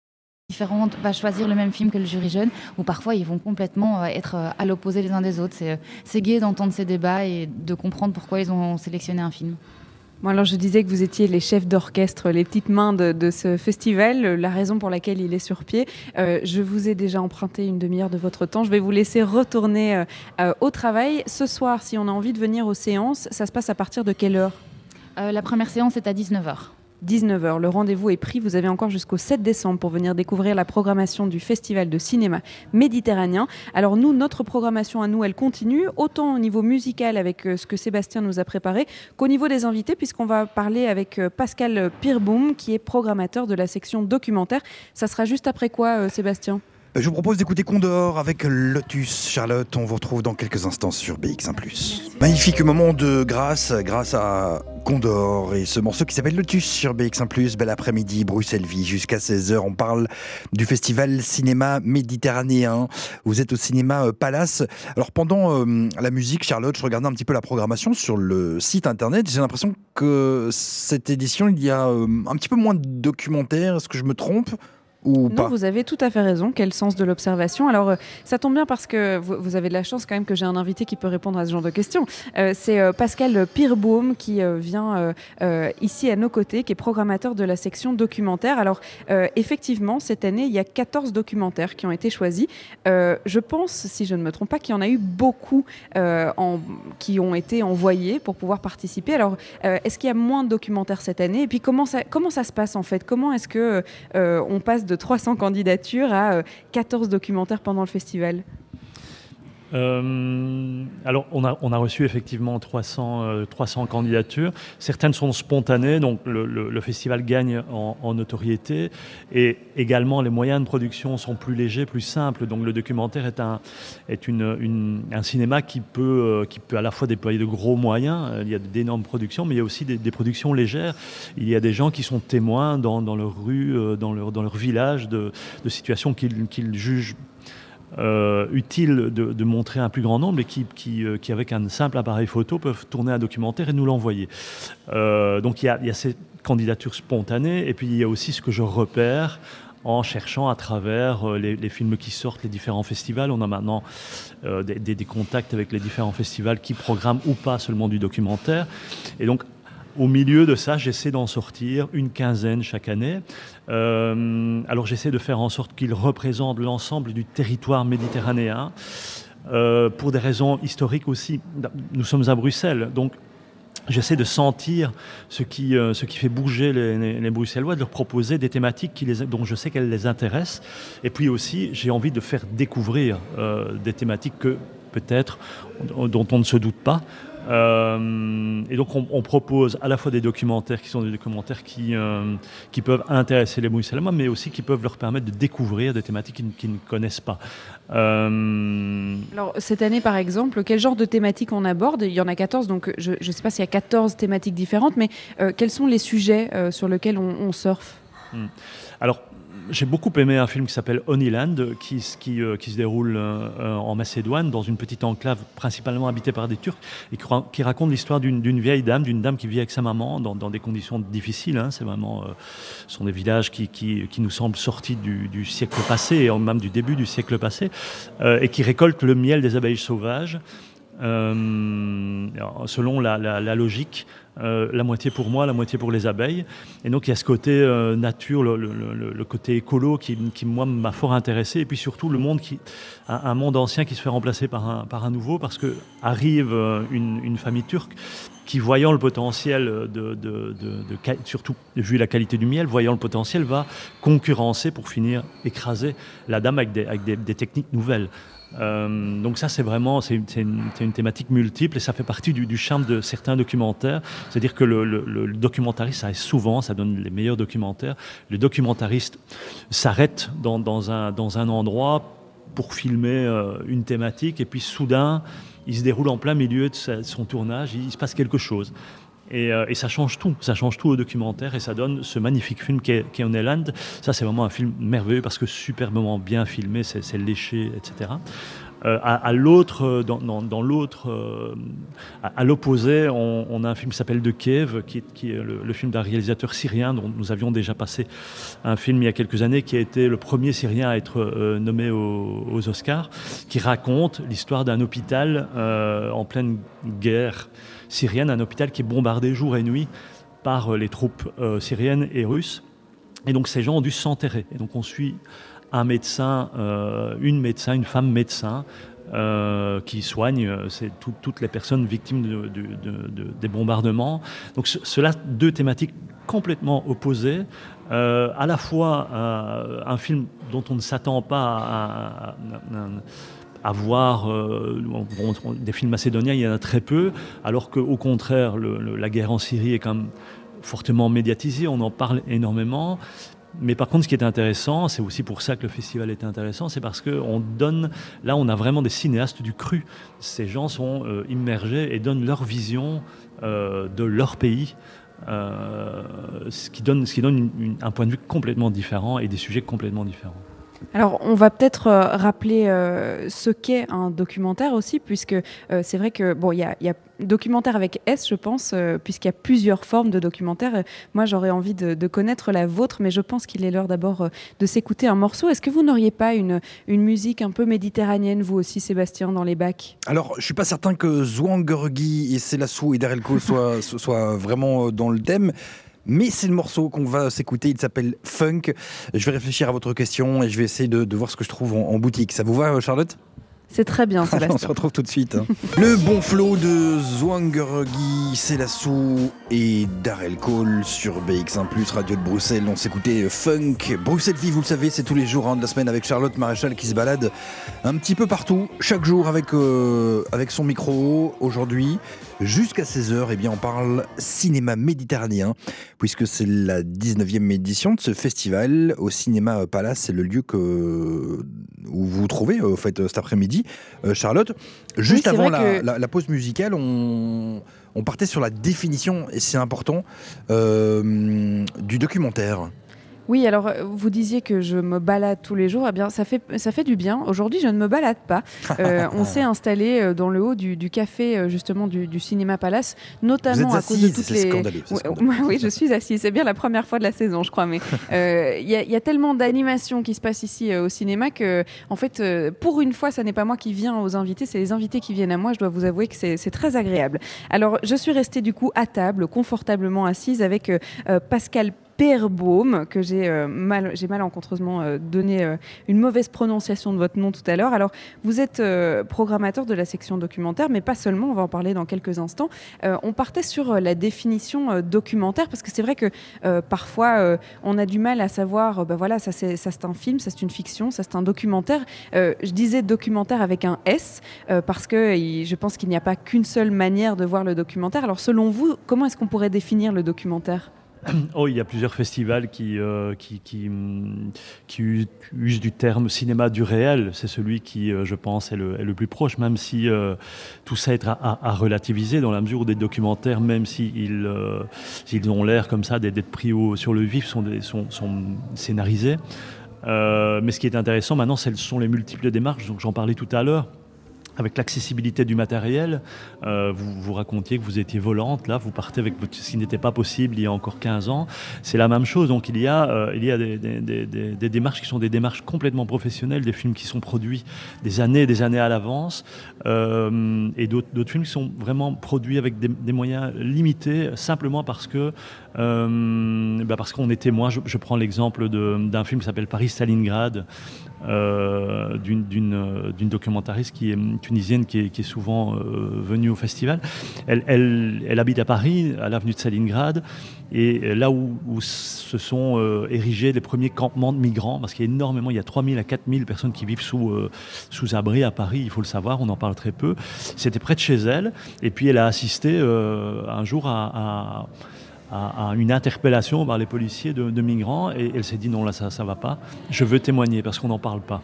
différentes, va choisir le même film que le jury jeune, ou parfois ils vont complètement euh, être euh, à l'opposé les uns des autres. C'est gai d'entendre ces débats et de comprendre pourquoi ils ont sélectionné un film alors je disais que vous étiez les chefs d'orchestre, les petites mains de, ce festival, la raison pour laquelle il est sur pied. Euh, je vous ai déjà emprunté une demi-heure de votre temps. Je vais vous laisser retourner euh, euh, au travail. Ce soir, si on a envie de venir aux séances, ça se passe à partir de quelle heure? La première séance est à 19h. 19h. Le rendez-vous est pris. Vous avez encore jusqu'au 7 décembre pour venir découvrir la programmation du Festival de cinéma méditerranéen. Alors nous, notre programmation à nous, elle continue, autant au niveau musical avec euh, ce que Sébastien nous a préparé, qu'au niveau des invités, puisqu'on va parler avec euh, Pascal Pirboum, qui est programmateur de la section documentaire. Ça sera juste après quoi, euh, Sébastien? Je vous propose d'écouter Condor avec Lotus. Charlotte, on vous retrouve dans quelques instants sur BX1+. Magnifique moment de grâce, grâce à Condor et ce morceau qui s'appelle Lotus sur BX1+. Bel après-midi, Bruxelles-Vie, jusqu'à 16h. On parle du festival cinéma méditerranéen. Vous êtes au cinéma euh, Palace. Alors pendant euh, la musique, Charlotte, je regardais un petit peu la programmation sur le site internet. J'ai l'impression que cette édition, il y a euh, un petit peu moins de documentaires. Est-ce que je me trompe? Ou non, pas vous avez tout à fait raison. Quel sens de l'observation. Alors, euh, ça tombe bien parce que vous, vous avez de la chance quand même que j'ai un invité qui peut répondre à ce genre de questions. Euh, c'est euh, Pascal Pirbaum qui vient ici à nos côtés, qui est programmateur de la section documentaire. Alors, effectivement, cette année, il y a 14 documentaires qui ont été choisis. Je pense, si je ne me trompe pas, qu'il y en a eu beaucoup en- qui ont été envoyés pour pouvoir participer. Alors, est-ce qu'il y a moins de documentaires cette année? Et puis, comment ça, comment ça se passe en fait? Comment est-ce que on passe de 300 candidatures à euh, 14 documentaires pendant le festival Euh, alors, on a, on a reçu effectivement 300, euh, 300 candidatures. Certaines sont spontanées, donc le, le- festival gagne en, notoriété. Et également, les moyens de production sont plus légers, plus simples. Donc, le documentaire est un, est une, un cinéma qui peut, euh, qui peut à la fois déployer de gros moyens. Euh, Il y a d'énormes productions, mais il y a aussi des, productions légères. Il y a des gens qui sont témoins dans, dans leur rue, euh, dans leur, dans leur village, de, de situations qu'ils qu'ils jugent euh, utile de, montrer un plus grand nombre et euh, qui, avec un simple appareil photo, peuvent tourner un documentaire et nous l'envoyer. Euh, donc il y, a, il y a et puis il y a aussi ce que je repère en cherchant à travers les, films qui sortent, les différents festivals. On a maintenant des- des contacts avec les différents festivals qui programment ou pas seulement du documentaire. Et donc au milieu de ça, j'essaie d'en sortir une quinzaine chaque année. Euh, alors j'essaie de faire en sorte qu'ils représentent l'ensemble du territoire méditerranéen. Euh, pour des raisons historiques aussi, nous sommes à Bruxelles, donc j'essaie de sentir ce qui, euh, fait bouger les, Bruxellois, de leur proposer des thématiques qui les, dont je sais qu'elles les intéressent. Et puis aussi, j'ai envie de faire découvrir des thématiques que peut-être dont on ne se doute pas. Euh, et donc on, on propose à la fois des documentaires qui sont des documentaires qui, euh, qui peuvent intéresser les Bruxellois, mais aussi qui peuvent leur permettre de découvrir des thématiques qu'ils ne connaissent pas. Euh, Alors, cette année, par exemple, quel genre de thématiques on aborde? Il y en a 14, donc je ne sais pas s'il y a 14 thématiques différentes, mais quels sont les sujets sur lesquels on, on surfe? Alors, j'ai beaucoup aimé un film qui s'appelle qui, euh, qui se déroule euh, en Macédoine, dans une petite enclave principalement habitée par des Turcs, et qui, ra- qui raconte l'histoire d'une vieille dame, d'une dame qui vit avec sa maman dans, des conditions difficiles. hein. Vraiment, euh, ce sont des villages qui, nous semblent sortis du, siècle passé, et même du début du siècle passé, et qui récolte le miel des abeilles sauvages. selon la logique, euh, la moitié pour moi, la moitié pour les abeilles. Et donc il y a ce côté euh, nature, le, côté écolo qui, moi m'a fort intéressé, et puis surtout le monde qui, un, monde ancien qui se fait remplacer par un, nouveau, parce que arrive euh, une, famille turque qui, voyant le potentiel, de, de- surtout vu la qualité du miel, voyant le potentiel, va concurrencer pour finir écraser la dame avec des techniques nouvelles. Euh, donc ça, c'est vraiment c'est une, thématique multiple et ça fait partie du, charme de certains documentaires. C'est-à-dire que le, documentariste, ça arrive souvent, ça donne les meilleurs documentaires. Le documentariste s'arrête dans, un, dans un endroit pour filmer euh, une thématique et puis soudain, il se déroule en plein milieu de son tournage, il se passe quelque chose. Et, euh, et ça change tout, ça change tout au documentaire et ça donne ce magnifique film qui est, qui est Honeyland. Ça, c'est vraiment un film merveilleux parce que superbement bien filmé, c'est léché, etc. Euh, à l'autre, euh, dans, l'autre, à, l'opposé, on, a un film qui s'appelle De Kiev, qui, est- le, film d'un réalisateur syrien dont nous avions déjà passé un film il y a quelques années, qui a été le premier Syrien à être nommé aux, Oscars, qui raconte l'histoire d'un hôpital en pleine guerre syrienne, un hôpital qui est bombardé jour et nuit par euh, les troupes euh, syriennes et russes. Et donc ces gens ont dû s'enterrer. Et donc on suit un médecin, euh, une médecin, une femme médecin qui soigne toutes les personnes victimes de- de- de- de- des bombardements. Donc ce- cela, deux thématiques complètement opposées. À la fois un film dont on ne s'attend pas à voir euh, des films macédoniens, il y en a très peu, alors qu'au contraire, la guerre en Syrie est quand même fortement médiatisée, on en parle énormément. Mais par contre, ce qui est intéressant, c'est aussi pour ça que le festival est intéressant, c'est parce qu'on donne, là, on a vraiment des cinéastes du cru. Ces gens sont euh, immergés et donnent leur vision euh, de leur pays, ce qui donne, un point de vue complètement différent et des sujets complètement différents. Alors, on va peut-être euh, rappeler euh, ce qu'est un documentaire aussi, puisque euh, c'est vrai que bon, il y a, y documentaire avec S, je pense, puisqu'il y a plusieurs formes de documentaire. Moi, j'aurais envie de, connaître la vôtre, mais je pense qu'il est l'heure d'abord de s'écouter un morceau. Est-ce que vous n'auriez pas une, une musique un peu méditerranéenne, vous aussi, Sébastien, dans les bacs? Alors, je suis pas certain que Zouangergi et Selassou et Darel soient, so- soient vraiment dans le thème. Mais c'est le morceau qu'on va s'écouter, il s'appelle Funk. Je vais réfléchir à votre question et je vais essayer de, de voir ce que je trouve en, en boutique. Ça vous va, euh, Charlotte? C'est très bien, On se retrouve tout de suite. hein. Le bon flot de Zouangergi, Selassou et Darel Cole sur BX1+, Radio de Bruxelles. On s'écoutait Funk. Bruxelles Vie, vous le savez, c'est tous les jours hein, de la semaine avec Charlotte Maréchal qui se balade un petit peu partout, chaque jour avec, euh, avec son micro. Aujourd'hui, jusqu'à 16h, eh bien, on parle cinéma méditerranéen, puisque c'est la 19e édition de ce festival au Cinéma Palace. C'est le lieu que, où vous vous trouvez, au fait, cet après-midi. Euh, Charlotte, juste avant la, que- la- la pause musicale, on, on partait sur la définition, et c'est important, euh, du documentaire. Oui, alors euh, vous disiez que je me balade tous les jours. Eh bien, ça fait, ça fait du bien. Aujourd'hui, je ne me balade pas. Euh, on s'est installé euh, dans le haut du, du café, justement, du, du Cinéma Palace, Vous notamment êtes à cause de toutes les. scandaleux. c'est Ouais, scandaleux. oui, je suis assise. C'est bien la première fois de la saison, je crois. Mais euh, il y, a- il y a tellement d'animations qui se passent ici euh, au cinéma que, en fait, pour une fois, ça n'est pas moi qui viens aux invités, c'est les invités qui viennent à moi. Je dois vous avouer que c'est très agréable. Alors, je suis restée du coup à table, confortablement assise avec Pascal Perbaume, que j'ai euh, mal, malencontreusement euh, donné euh, une mauvaise prononciation de votre nom tout à l'heure. Alors, vous êtes programmateur de la section documentaire, mais pas seulement, on va en parler dans quelques instants. On partait sur la définition documentaire, parce que c'est vrai que parfois, on a du mal à savoir, ben voilà, ça c'est un film, ça c'est une fiction, ça c'est un documentaire. Je disais documentaire avec un S, parce que je pense qu'il n'y a pas qu'une seule manière de voir le documentaire. Alors, selon vous, comment est-ce qu'on pourrait définir le documentaire? Oh, il y a plusieurs festivals qui, euh, qui, qui, hum, qui usent du terme cinéma du réel. C'est celui qui, euh, je pense, est le, est le plus proche, même si euh, tout ça est à, relativiser dans la mesure où des documentaires, même s'ils euh, ont l'air comme ça d'être pris au- sur le vif, sont, sont, sont scénarisés. Mais ce qui est intéressant maintenant, ce sont les multiples démarches. J'en parlais tout à l'heure. Avec l'accessibilité du matériel, euh, vous, vous racontiez que vous étiez volante, là, vous partez avec ce qui n'était pas possible il y a encore 15 ans. C'est la même chose. Donc il y a, euh, il y a des, démarches qui sont des démarches complètement professionnelles, des films qui sont produits des années et des années à l'avance, euh, et d'autres films qui sont vraiment produits avec des, moyens limités, simplement parce que bah parce qu'on est témoin. Je, je prends l'exemple d'un film qui s'appelle Paris-Stalingrad, euh, euh, d'une documentariste qui est tunisienne, qui est, souvent euh, venue au festival. Elle, elle- habite à Paris, à l'avenue de Stalingrad, et là où, se sont érigés les premiers campements de migrants, parce qu'il y a énormément, il y a 3000 à 4000 personnes qui vivent sous, sous abri à Paris, il faut le savoir, on en parle très peu. C'était près de chez elle, et puis elle a assisté un jour à à, une interpellation par les policiers de, migrants et elle s'est dit non là ça ça va pas. Je veux témoigner parce qu'on n'en parle pas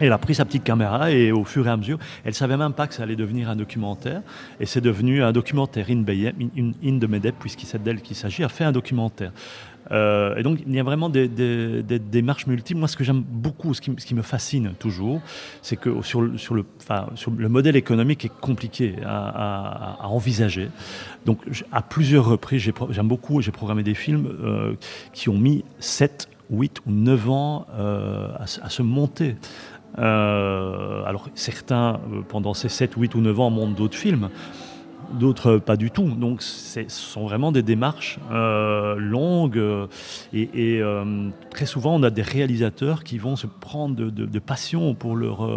elle a pris sa petite caméra et au fur et à mesure, elle savait même pas que ça allait devenir un documentaire. Et c'est devenu un documentaire. In, Beyem- In, In de Medeb, puisqu'il c'est d'elle qu'il s'agit, a fait un documentaire. Euh, et donc il y a vraiment des, démarches multiples. Moi, ce que j'aime beaucoup, ce qui, me fascine toujours, c'est que sur le, modèle économique est compliqué à, envisager. Donc à plusieurs reprises, j'aime beaucoup, j'ai programmé des films euh, qui ont mis 7, 8 ou 9 ans euh, à se monter. Euh, alors certains, euh, pendant ces 7, 8 ou 9 ans, montent d'autres films, d'autres pas du tout. Donc ce sont vraiment des démarches euh, longues et, très souvent on a des réalisateurs qui vont se prendre de, passion pour leur,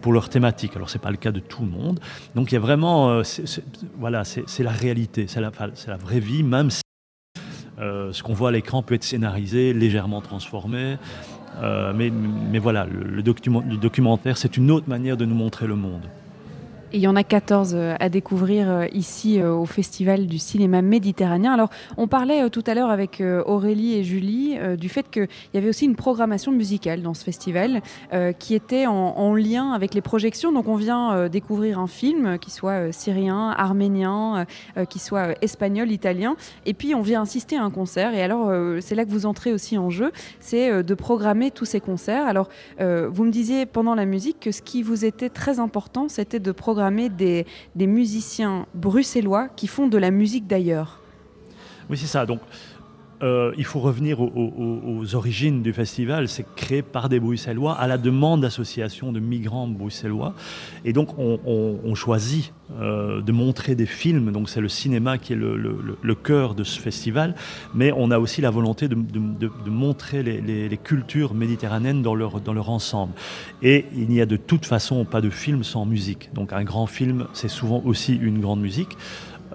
pour leur thématique. Alors c'est pas le cas de tout le monde. Donc il y a vraiment, voilà, c'est la réalité, c'est la, vraie vie, même si ce qu'on voit à l'écran peut être scénarisé, légèrement transformé. Euh, mais, voilà, le documentaire, c'est une autre manière de nous montrer le monde. Il y en a 14 euh, à découvrir euh, ici euh, au Festival du cinéma méditerranéen. Alors, on parlait tout à l'heure avec Aurélie et Julie du fait qu'il y avait aussi une programmation musicale dans ce festival qui était en, lien avec les projections. Donc, on vient découvrir un film qui soit syrien, arménien, qui soit espagnol, italien. Et puis, on vient assister à un concert. Et alors, c'est là que vous entrez aussi en jeu, c'est de programmer tous ces concerts. Alors, vous me disiez pendant la musique que ce qui vous était très important, c'était de programmer des, musiciens bruxellois qui font de la musique d'ailleurs. Oui, c'est ça. Donc, euh, il faut revenir aux, origines du festival. C'est créé par des Bruxellois à la demande d'associations de migrants bruxellois. Et donc, on, choisit euh, de montrer des films. Donc, c'est le cinéma qui est le, cœur de ce festival. Mais on a aussi la volonté de, montrer les, cultures méditerranéennes dans leur, dans leur ensemble. Et il n'y a de toute façon pas de film sans musique. Donc, un grand film, c'est souvent aussi une grande musique.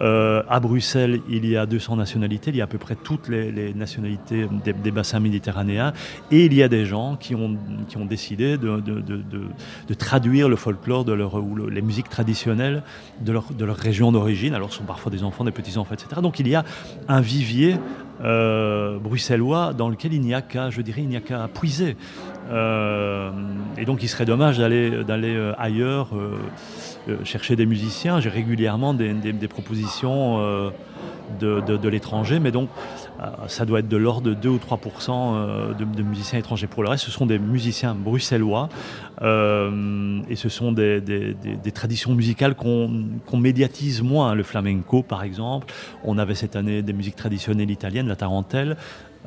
Euh, à Bruxelles, il y a 200 nationalités, il y a à peu près toutes les, nationalités des, bassins méditerranéens, et il y a des gens qui ont, décidé de, traduire le folklore de leur, ou les musiques traditionnelles de leur, de leur région d'origine. Alors, ce sont parfois des enfants, des petits-enfants, etc. Donc, il y a un vivier euh, bruxellois dans lequel il n'y a qu'à, je dirais, il n'y a qu'à puiser. Euh, et donc, il serait dommage d'aller, d'aller ailleurs. Euh, chercher des musiciens. J'ai régulièrement des, propositions euh, de, l'étranger, mais donc euh, ça doit être de l'ordre de 2 ou 3% de, musiciens étrangers. Pour le reste, ce sont des musiciens bruxellois et ce sont des, traditions musicales qu'on médiatise moins. Le flamenco, par exemple. On avait cette année des musiques traditionnelles italiennes, la tarentelle.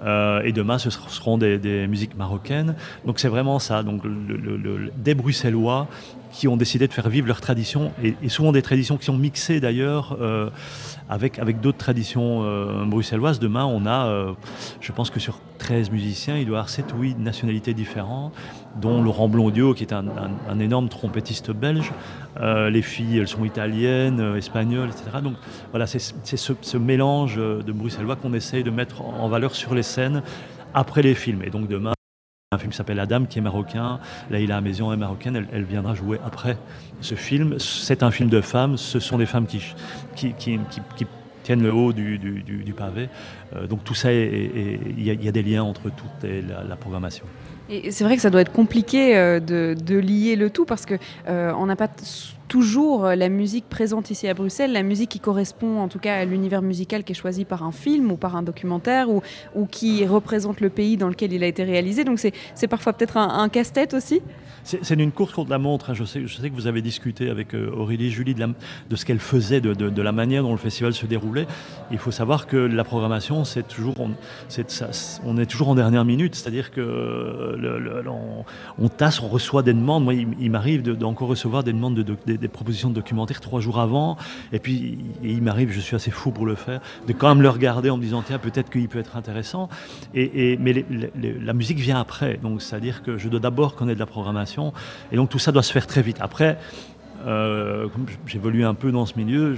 et demain, ce seront des, musiques marocaines. Donc c'est vraiment ça. Donc des Bruxellois qui ont décidé de faire vivre leurs traditions, et, souvent des traditions qui sont mixées d'ailleurs euh, avec, avec d'autres traditions euh, bruxelloises. Demain, on a, euh, je pense que sur 13 musiciens, il doit y avoir 7 ou 8 nationalités différentes, dont Laurent Blondiot, qui est un, énorme trompettiste belge. les filles, elles sont italiennes, espagnoles, etc. Donc voilà, c'est ce, ce, mélange de bruxellois qu'on essaye de mettre en valeur sur les scènes après les films. Et donc demain, un film s'appelle La Dame, qui est marocain. Laïla Maison est marocaine, elle, viendra jouer après ce film. C'est un film de femmes, ce sont des femmes qui, qui, tiennent le haut du, du, pavé. Euh, donc tout ça, il y, a des liens entre toute la, programmation. Et c'est vrai que ça doit être compliqué euh, de, de, lier le tout parce que euh, on n'a pas toujours euh, la musique présente ici à Bruxelles, la musique qui correspond en tout cas à l'univers musical qui est choisi par un film ou par un documentaire ou, qui représente le pays dans lequel il a été réalisé. Donc c'est parfois peut-être un, casse-tête aussi? C'est une course contre la montre. Hein. Je, sais, que vous avez discuté avec euh, Aurélie Julie de, ce qu'elle faisait, de, la manière dont le festival se déroulait. Il faut savoir que la programmation, c'est toujours, on, est, toujours en dernière minute, c'est-à-dire que le, on, tasse, on reçoit des demandes. Moi, il, m'arrive d'encore recevoir des demandes de, de des propositions de documentaires trois jours avant. Et puis, il m'arrive, je suis assez fou pour le faire, de quand même le regarder en me disant, tiens, peut-être qu'il peut être intéressant. Et, mais la musique vient après. Donc, c'est-à-dire que je dois d'abord connaître la programmation. Et donc, tout ça doit se faire très vite. Après, euh, j'évolue un peu dans ce milieu,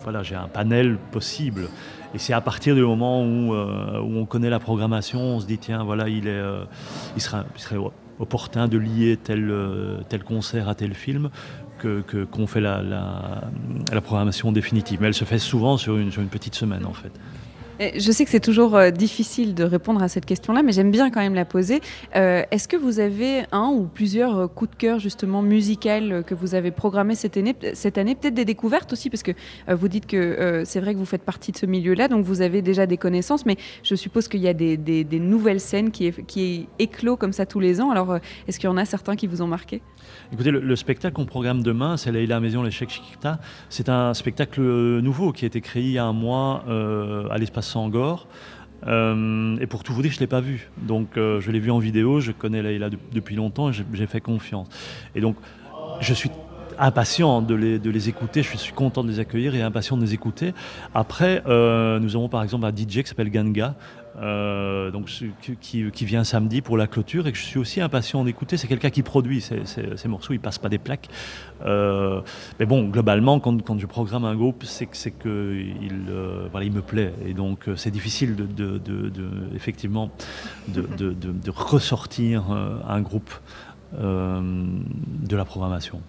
voilà, j'ai un panel possible. Et c'est à partir du moment où, euh, on connaît la programmation, on se dit tiens, voilà, il, est, euh, il, sera, il serait opportun de lier tel, tel concert à tel film qu'on fait la, programmation définitive. Mais elle se fait souvent sur une petite semaine en fait. Je sais que c'est toujours euh, difficile de répondre à cette question-là, mais j'aime bien quand même la poser. Euh, est-ce que vous avez un ou plusieurs euh, coups de cœur justement musical que vous avez programmés cette année, cette année peut-être des découvertes aussi, parce que vous dites que c'est vrai que vous faites partie de ce milieu-là, donc vous avez déjà des connaissances, mais je suppose qu'il y a des, nouvelles scènes qui, qui éclos comme ça tous les ans. Alors, est-ce qu'il y en a certains qui vous ont marqué? Écoutez, le, spectacle qu'on programme demain, c'est Leila Maison, l'échec Chiquita. C'est un spectacle nouveau qui a été créé il y a un mois à l'espace Sangor. Euh, et pour tout vous dire, je ne l'ai pas vu. Donc euh, je l'ai vu en vidéo, je connais Leïla depuis longtemps j'ai fait confiance. Et donc je suis impatient de les, de les, écouter, je suis content de les accueillir et impatient de les écouter. Après, euh, nous avons par exemple un DJ qui s'appelle Ganga, euh, donc, qui, vient samedi pour la clôture et que je suis aussi impatient d'écouter. C'est quelqu'un qui produit ces, morceaux, il passe pas des plaques. Euh, mais bon, globalement, quand, je programme un groupe, c'est que, euh, il me plaît. Et donc, c'est difficile de effectivement de, ressortir un groupe de la programmation.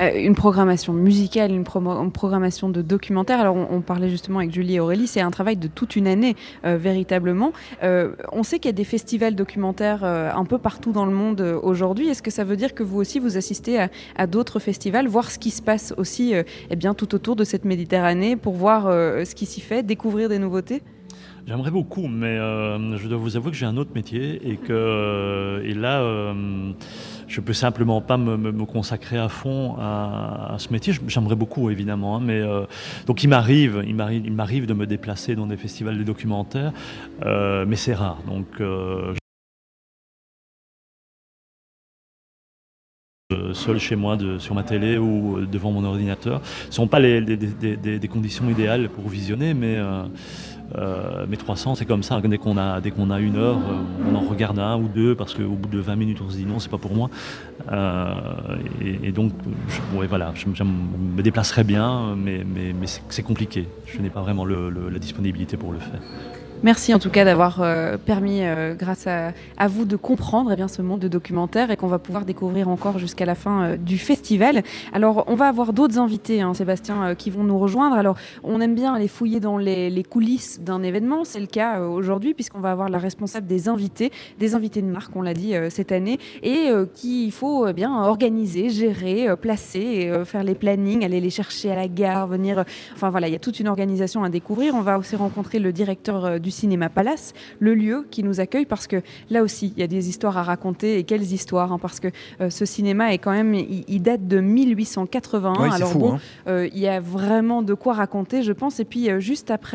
Euh, une programmation musicale, une, programmation de documentaire. Alors on, parlait justement avec Julie et Aurélie, c'est un travail de toute une année euh, véritablement. Euh, on sait qu'il y a des festivals documentaires un peu partout dans le monde aujourd'hui. Est-ce que ça veut dire que vous aussi vous assistez à, d'autres festivals, voir ce qui se passe aussi eh bien, tout autour de cette Méditerranée pour voir ce qui s'y fait, découvrir des nouveautés? J'aimerais beaucoup, mais je dois vous avouer que j'ai un autre métier et que et là je peux simplement pas me, consacrer à fond à, ce métier. J'aimerais beaucoup, évidemment, hein, mais euh, donc il m'arrive, il m'arrive, il m'arrive de me déplacer dans des festivals de documentaires, euh, mais c'est rare. Donc euh, seul chez moi sur ma télé ou devant mon ordinateur. Ce ne sont pas les, des, conditions idéales pour visionner, mais euh, mais 300, c'est comme ça. Dès qu'on a, a une heure, euh, on en regarde un ou deux parce qu'au bout de 20 minutes, on se dit non, c'est pas pour moi. Euh, et, donc, je, voilà, je, me déplacerai bien, mais c'est compliqué. Je n'ai pas vraiment la disponibilité pour le faire. Merci en tout cas d'avoir euh, permis, euh, grâce à, vous, de comprendre eh bien, ce monde de documentaire et qu'on va pouvoir découvrir encore jusqu'à la fin euh, du festival. Alors, on va avoir d'autres invités, hein, Sébastien, qui vont nous rejoindre. Alors, on aime bien aller fouiller dans les, coulisses d'un événement. C'est le cas aujourd'hui, puisqu'on va avoir la responsable des invités, des invités de marque, on l'a dit cette année, et qu'il faut eh bien organiser, gérer, placer, faire les plannings, aller les chercher à la gare, venir. Enfin voilà, il y a toute une organisation à découvrir. On va aussi rencontrer le directeur du Cinéma Palace, le lieu qui nous accueille parce que là aussi, il y a des histoires à raconter et quelles histoires hein, Parce que euh, ce cinéma est quand même, il, date de 1881. Alors bon, hein. euh, il y a vraiment de quoi raconter, je pense. Et puis euh, juste après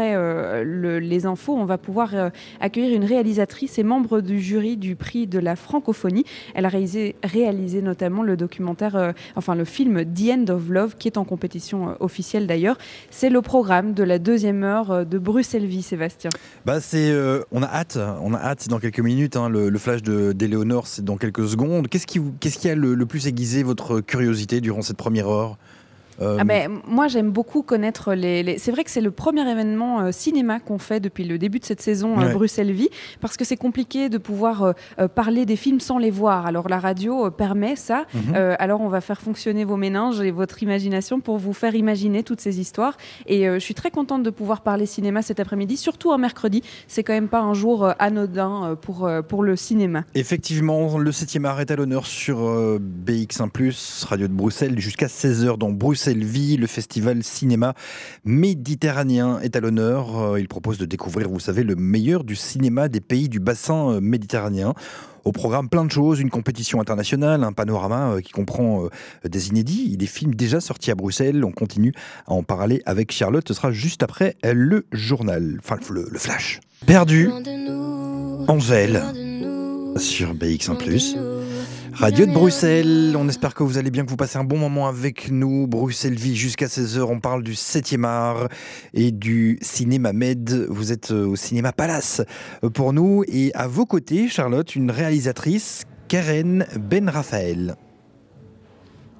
les infos, on va pouvoir accueillir une réalisatrice et membre du jury du prix de la francophonie. Elle a réalisé, réalisé notamment le documentaire, enfin le film The End of Love, qui est en compétition officielle d'ailleurs. C'est le programme de la deuxième heure de Bruxelles-Vie, Sébastien. Bah c'est, euh, on a hâte, on a hâte. C'est dans quelques minutes. Hein, le, flash de c'est dans quelques secondes. Qu'est-ce qui, a le, plus aiguisé votre curiosité durant cette première heure? Euh, ah ben, moi, j'aime beaucoup connaître les. C'est vrai que c'est le premier événement euh, cinéma qu'on fait depuis le début de cette saison euh, Bruxelles Vie, parce que c'est compliqué de pouvoir parler des films sans les voir. Alors la radio permet ça. Mhm. alors on va faire fonctionner vos méninges et votre imagination pour vous faire imaginer toutes ces histoires. Et je suis très contente de pouvoir parler cinéma cet après-midi, surtout un mercredi. C'est quand même pas un jour anodin pour, pour le cinéma. Effectivement, le 7e art est à l'honneur sur BX1+, Radio de Bruxelles, jusqu'à 16h dans Bruxelles Le festival cinéma méditerranéen est à l'honneur. Euh, il propose de découvrir, vous savez, le meilleur du cinéma des pays du bassin euh, méditerranéen. Au programme, plein de choses, une compétition internationale, un panorama euh, qui comprend des inédits, des films déjà sortis à Bruxelles. On continue à en parler avec Charlotte. Ce sera juste après le journal, enfin le, flash. Perdu, Angèle, sur BX1 Radio de Bruxelles, on espère que vous allez bien, que vous passez un bon moment avec nous. Bruxelles Vie jusqu'à 16h, on parle du 7e art et du cinéma Med. Vous êtes euh, au cinéma Palace euh, pour nous et à vos côtés, Charlotte, une réalisatrice, Karen Ben Raphaël.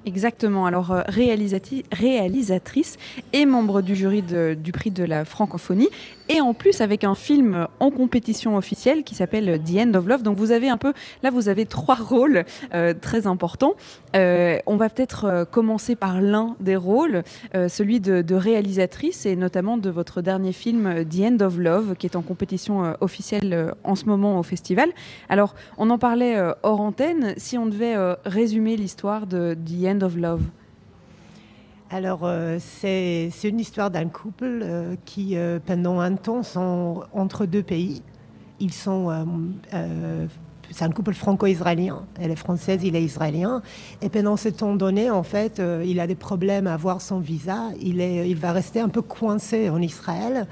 Exactement. Alors, euh, réalisatrice et membre du jury du prix de la francophonie et en plus avec un film en compétition officielle qui s'appelle The End of Love. Donc vous avez un peu, là vous avez trois rôles euh, très importants. Euh, on va peut-être euh, commencer par l'un des rôles, celui de, réalisatrice et notamment de votre dernier film The End of Love qui est en compétition officielle en ce moment au festival. Alors on en parlait hors antenne, si on devait résumer l'histoire de The End of Love. Alors, euh, c'est une histoire d'un couple euh, qui, euh, pendant un temps, sont entre deux pays. Ils sont. c'est un couple franco-israélien. Elle est française, il est israélien. Et pendant ce temps donné, en fait, il a des problèmes à avoir son visa. Il, est, il va rester un peu coincé en Israël.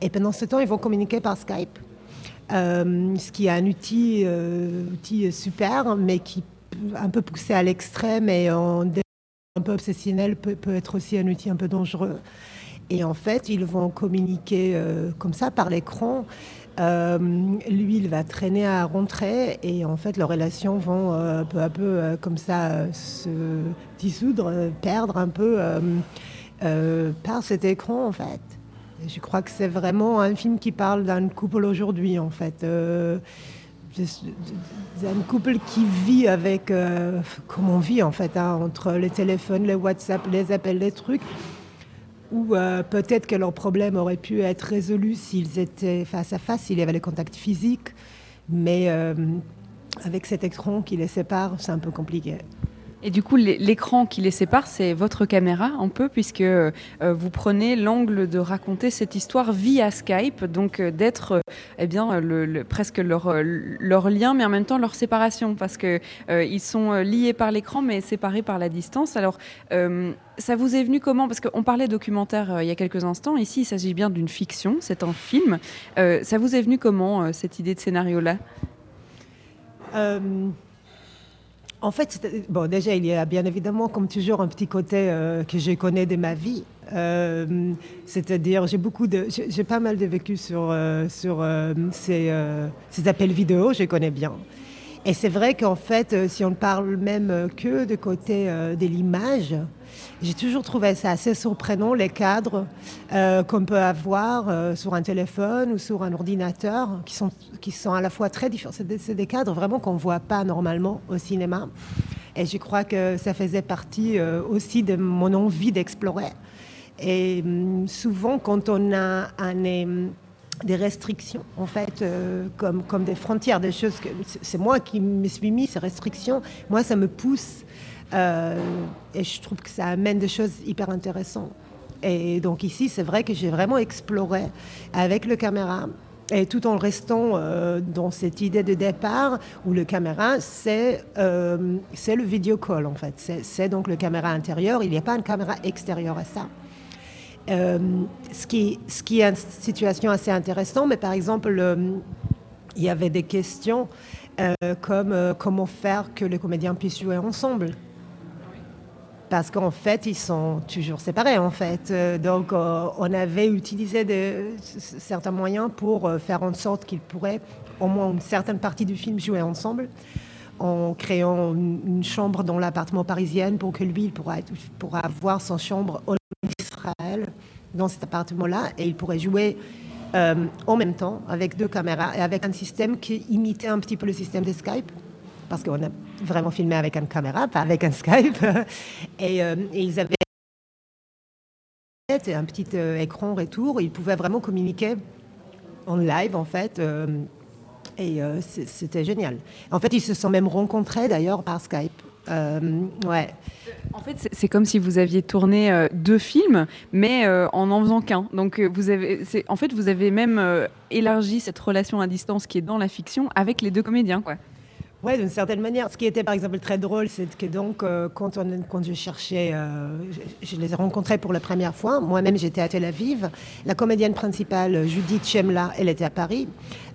Et pendant ce temps, ils vont communiquer par Skype. ce qui est un outil, outil super, mais qui un peu poussé à l'extrême et en un peu obsessionnel peut, être aussi un outil un peu dangereux. Et en fait, ils vont communiquer euh, comme ça par l'écran. Euh, lui, il va traîner à rentrer et en fait, leurs relations vont euh, peu à peu comme ça se dissoudre, perdre un peu par cet écran en fait. je crois que c'est vraiment un film qui parle d'un couple aujourd'hui en fait un couple qui vit avec, euh, comme on vit en fait, hein, entre les téléphones, les WhatsApp, les appels, les trucs, ou euh, peut-être que leurs problèmes auraient pu être résolus s'ils étaient face à face, s'il y avait les contacts physiques, mais euh, avec cet écran qui les sépare, c'est un peu compliqué. Et du coup, l'écran qui les sépare, c'est votre caméra un peu, puisque euh, vous prenez l'angle de raconter cette histoire via Skype, donc euh, d'être euh, eh presque leur, leur lien, mais en même temps leur séparation, parce qu'ils ils sont liés par l'écran, mais séparés par la distance. Alors, ça vous est venu comment? Parce qu'on parlait documentaire il y a quelques instants. Ici, il s'agit bien d'une fiction, c'est un film. ça vous est venu comment, cette idée de scénario-là? En fait, bon, déjà, il y a bien évidemment, comme toujours, un petit côté euh, que je connais de ma vie. Euh, c'est-à-dire, j'ai beaucoup j'ai pas mal de vécu sur, euh, sur ces, ces, appels vidéo, je connais bien. Et c'est vrai qu'en fait, si on ne parle même que de côté de l'image, j'ai toujours trouvé ça assez surprenant, les cadres euh, qu'on peut avoir euh, sur un téléphone ou sur un ordinateur, qui sont, qui sont à la fois très différents. C'est des, cadres vraiment qu'on ne voit pas normalement au cinéma. Et je crois que ça faisait partie euh, aussi de mon envie d'explorer. Et hum, souvent, quand on a un, des restrictions, en fait, comme, comme des frontières, des choses que c'est moi qui me suis mis ces restrictions. Moi, ça me pousse euh, et je trouve que ça amène des choses hyper intéressantes. Et donc ici, c'est vrai que j'ai vraiment exploré avec le caméra. Et tout en restant euh, dans cette idée de départ où le caméra, c'est euh, le video call en fait. C'est donc le caméra intérieur, il n'y a pas une caméra extérieure à ça. ce, qui, ce qui est une situation assez intéressante, mais par exemple, il y avait des questions comme comment faire que les comédiens puissent jouer ensemble parce qu'en fait, ils sont toujours séparés, en fait. Euh, donc, euh, on avait utilisé certains moyens pour euh, faire en sorte qu'ils pourraient, au moins une certaine partie du film, jouer ensemble, en créant une, chambre dans l'appartement parisien pour que lui, il pourra avoir son chambre en Israël, dans cet appartement-là, et il pourrait jouer en même temps avec deux caméras et avec un système qui imitait un petit peu le système de Skype parce qu'on a vraiment filmé avec une caméra, pas avec un Skype. Et, euh, ils avaient un petit euh, écran retour. Ils pouvaient vraiment communiquer en live, en fait. Euh, et c'était génial. En fait, ils se sont même rencontrés d'ailleurs par Skype. ouais. En fait, c'est comme si vous aviez tourné deux films, mais en en faisant qu'un. Donc, vous avez, en fait, vous avez même élargi cette relation à distance qui est dans la fiction avec les deux comédiens, quoi. Oui, d'une certaine manière. Ce qui était par exemple très drôle, c'est que donc euh, quand, on, je cherchais, euh, je, les ai rencontrés pour la première fois. Moi-même, j'étais à Tel Aviv. La comédienne principale, Judith Chemla, elle était à Paris.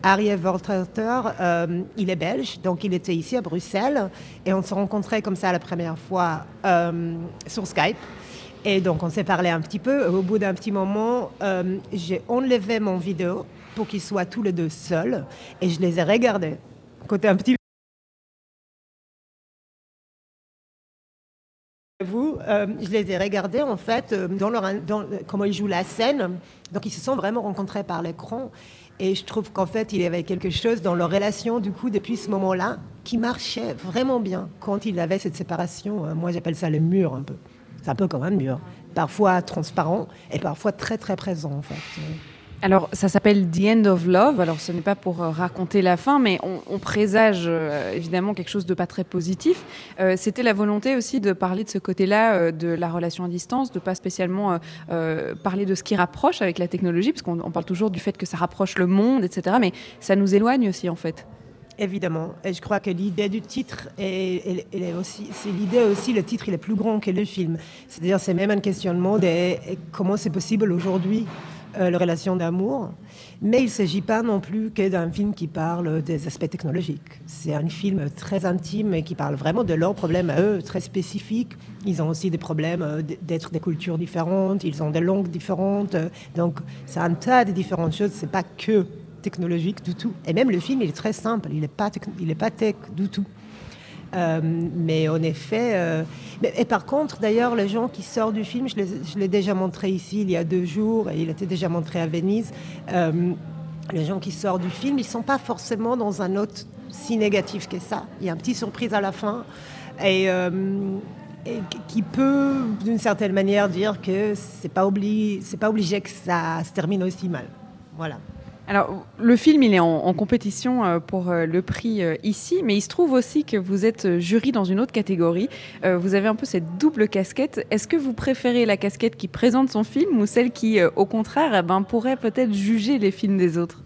Harry Volterter, euh, il est belge, donc il était ici à Bruxelles. Et on se rencontrait comme ça la première fois sur Skype. Et donc on s'est parlé un petit peu. Au bout d'un petit moment, j'ai enlevé mon vidéo pour qu'ils soient tous les deux seuls. Et je les ai regardés côté un petit Vous, euh, je les ai regardés en fait euh, dans leur, dans, comment ils jouent la scène. Donc ils se sont vraiment rencontrés par l'écran. Et je trouve qu'en fait, il y avait quelque chose dans leur relation, du coup, depuis ce moment-là, qui marchait vraiment bien quand il avait cette séparation. Euh, moi, j'appelle ça le mur un peu. C'est un peu comme un mur. Parfois transparent et parfois très, très présent, en fait. Alors, ça s'appelle The End of Love. Alors, ce n'est pas pour euh, raconter la fin, mais on, présage euh, évidemment quelque chose de pas très positif. Euh, c'était la volonté aussi de parler de ce côté-là de la relation à distance, de pas spécialement parler de ce qui rapproche avec la technologie, parce qu'on parle toujours du fait que ça rapproche le monde, etc. Mais ça nous éloigne aussi, en fait. Évidemment, et je crois que l'idée du titre est, aussi, c'est l'idée aussi, le titre il est plus grand que le film. C'est-à-dire, c'est même un questionnement de comment c'est possible aujourd'hui euh, les relations d'amour. Mais il ne s'agit pas non plus que d'un film qui parle des aspects technologiques. C'est un film très intime et qui parle vraiment de leurs problèmes à eux, très spécifiques. Ils ont aussi des problèmes euh, d'être des cultures différentes, ils ont des langues différentes. Donc c'est un tas de différentes choses. C'est pas que technologique du tout. Et même le film, il est très simple. Il n'est pas, pas tech du tout. Euh, mais en effet, euh, et par contre, d'ailleurs, les gens qui sortent du film, je l'ai déjà montré ici il y a deux jours, et il était déjà montré à Venise. Euh, les gens qui sortent du film, ils ne sont pas forcément dans un autre si négatif que ça. Il y a une petite surprise à la fin. Et, qui peut, d'une certaine manière, dire que c'est pas, pas obligé que ça se termine aussi mal. Voilà. Alors, le film, il est en, compétition euh, pour euh, le prix ici, mais il se trouve aussi que vous êtes jury dans une autre catégorie. Vous avez un peu cette double casquette. Est-ce que vous préférez la casquette qui présente son film ou celle qui, au contraire, eh ben, pourrait peut-être juger les films des autres?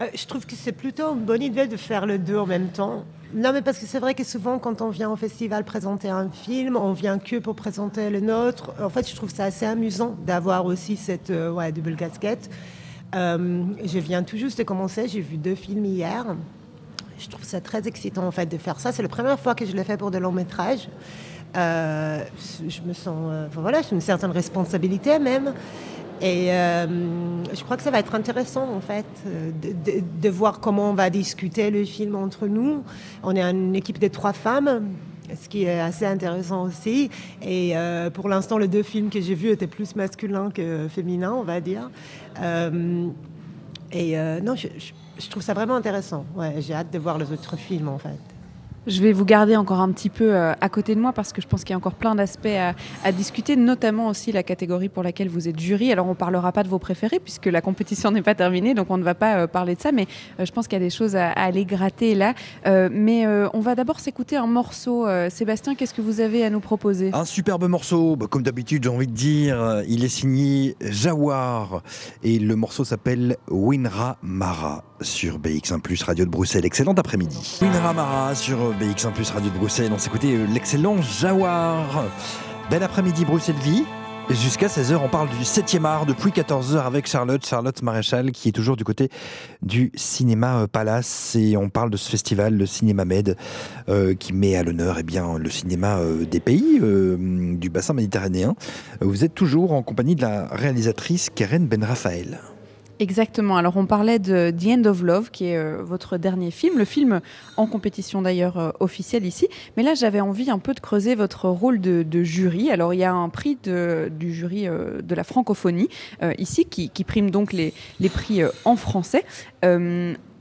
Euh, je trouve que c'est plutôt une bonne idée de faire le deux en même temps. Non, mais parce que c'est vrai que souvent, quand on vient au festival présenter un film, on vient que pour présenter le nôtre. En fait, je trouve ça assez amusant d'avoir aussi cette euh, double casquette. Euh, je viens tout juste de commencer, j'ai vu deux films hier. Je trouve ça très excitant en fait de faire ça. C'est la première fois que je l'ai fait pour de longs métrages. je me sens, voilà, j'ai une certaine responsabilité même. Et euh, je crois que ça va être intéressant, en fait, de, voir comment on va discuter le film entre nous. On est une équipe de trois femmes, ce qui est assez intéressant aussi. Et euh, pour l'instant, les deux films que j'ai vus étaient plus masculins que féminins, on va dire. Euh, et non, je, trouve ça vraiment intéressant. J'ai hâte de voir les autres films, en fait. Je vais vous garder encore un petit peu euh, à côté de moi parce que je pense qu'il y a encore plein d'aspects à, discuter, notamment aussi la catégorie pour laquelle vous êtes jury. Alors on ne parlera pas de vos préférés puisque la compétition n'est pas terminée, donc on ne va pas euh, parler de ça, mais euh, je pense qu'il y a des choses à, aller gratter là. mais on va d'abord s'écouter un morceau. Sébastien, qu'est-ce que vous avez à nous proposer? Un superbe morceau, bah, comme d'habitude j'ai envie de dire, il est signé Jawar et le morceau s'appelle Winra Mara sur BX1 Plus Radio de Bruxelles. Excellent après-midi. Winra Mara sur BX1 Plus Radio de Bruxelles. On s'écoutait euh, l'excellent Jawar. Bel après-midi Bruxelles Vie. Jusqu'à 16h, on parle du 7e art depuis 14h avec Charlotte, Charlotte Maréchal, qui est toujours du côté du Cinéma euh, Palace. Et on parle de ce festival, le Cinéma Med, euh, qui met à l'honneur eh bien, le cinéma des pays du bassin méditerranéen. Vous êtes toujours en compagnie de la réalisatrice Keren Ben Raphaël. Exactement. Alors on parlait de The End of Love, qui est euh, votre dernier film, le film en compétition d'ailleurs euh, officielle ici. Mais là, j'avais envie un peu de creuser votre rôle de, jury. Alors il y a un prix du jury euh, de la francophonie ici, qui, prime donc les, les prix en français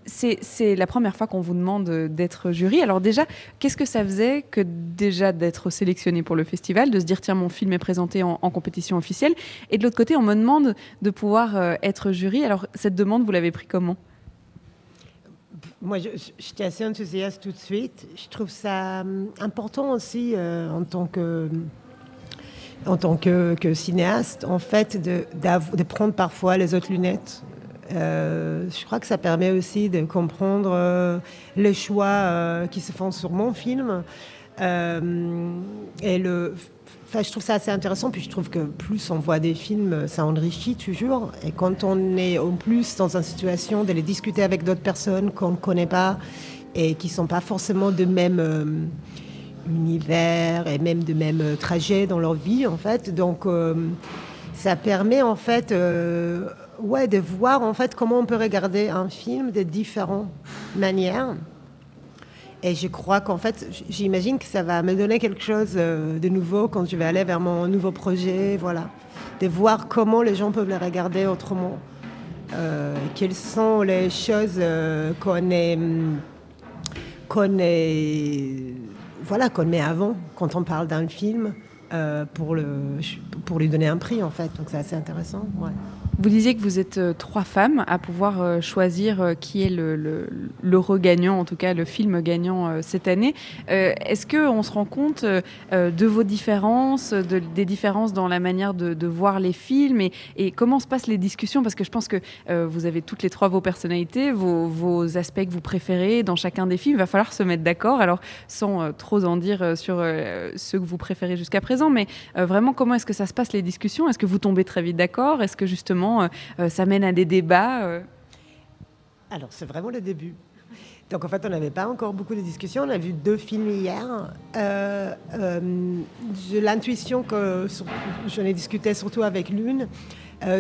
c'est la première fois qu'on vous demande d'être jury. Alors déjà, qu'est-ce que ça faisait que déjà d'être sélectionné pour le festival, de se dire tiens mon film est présenté en, compétition officielle, et de l'autre côté on me demande de pouvoir euh, être jury. Alors cette demande vous l'avez pris comment? Moi, j'étais assez enthousiaste tout de suite. Je trouve ça hum, important aussi euh, en tant que cinéaste, en fait, de, prendre parfois les autres lunettes euh, je crois que ça permet aussi de comprendre euh, les choix euh, qui se font sur mon film. et le, Enfin, je trouve ça assez intéressant, puis je trouve que plus on voit des films, ça enrichit toujours. Et quand on est en plus dans une situation d'aller discuter avec d'autres personnes qu'on ne connaît pas et qui ne sont pas forcément de même univers et même de même trajet dans leur vie, en fait. Donc, ça permet en fait ouais, de voir en fait comment on peut regarder un film de différentes manières. Et je crois qu'en fait, j'imagine que ça va me donner quelque chose euh, de nouveau quand je vais aller vers mon nouveau projet, voilà. De voir comment les gens peuvent le regarder autrement. Euh, quelles sont les choses euh, qu'on est, qu'on est, voilà, qu'on met avant quand on parle d'un film pour, le, pour lui donner un prix en fait. Donc c'est assez intéressant. Ouais. Vous disiez que vous êtes euh, trois femmes à pouvoir euh, choisir euh, qui est le, le, regagnant, en tout cas le film gagnant cette année. Est-ce qu'on se rend compte de vos différences, de, des différences dans la manière de, voir les films et, et, comment se passent les discussions? Parce que je pense que vous avez toutes les trois vos personnalités, vos, vos, aspects que vous préférez dans chacun des films. Il va falloir se mettre d'accord. Alors, sans trop en dire sur ceux que vous préférez jusqu'à présent, mais vraiment, comment est-ce que ça se passe les discussions? Est-ce que vous tombez très vite d'accord? Est-ce que justement euh, euh, ça mène à des débats euh Alors, c'est vraiment le début. Donc en fait, on n'avait pas encore beaucoup de discussions. On a vu deux films hier. j'ai l'intuition que j'en ai discuté surtout avec l'une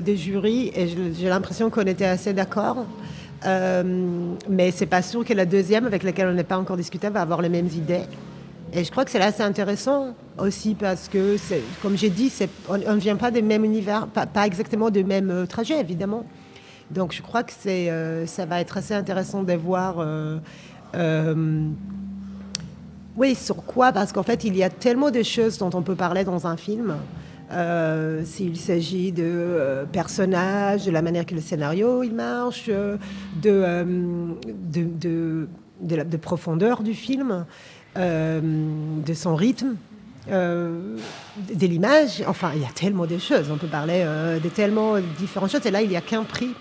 des jurys et j'ai l'impression qu'on était assez d'accord. mais c'est pas sûr que la deuxième, avec laquelle on n'est pas encore discuté, va avoir les mêmes idées. Et je crois que c'est assez intéressant aussi parce que, comme j'ai dit, on ne vient pas des mêmes univers, pas, exactement des mêmes euh, trajets évidemment, Donc je crois que c'est, ça va être assez intéressant de voir. oui, sur quoi Parce qu'en fait, il y a tellement de choses dont on peut parler dans un film. S'il s'agit de personnages, de la manière que le scénario il marche, de, de, de, profondeur du film, de son rythme. Euh, de l'image. Enfin, il y a tellement de choses. On peut parler euh, de tellement différentes choses. Et là, il n'y a qu'un prix.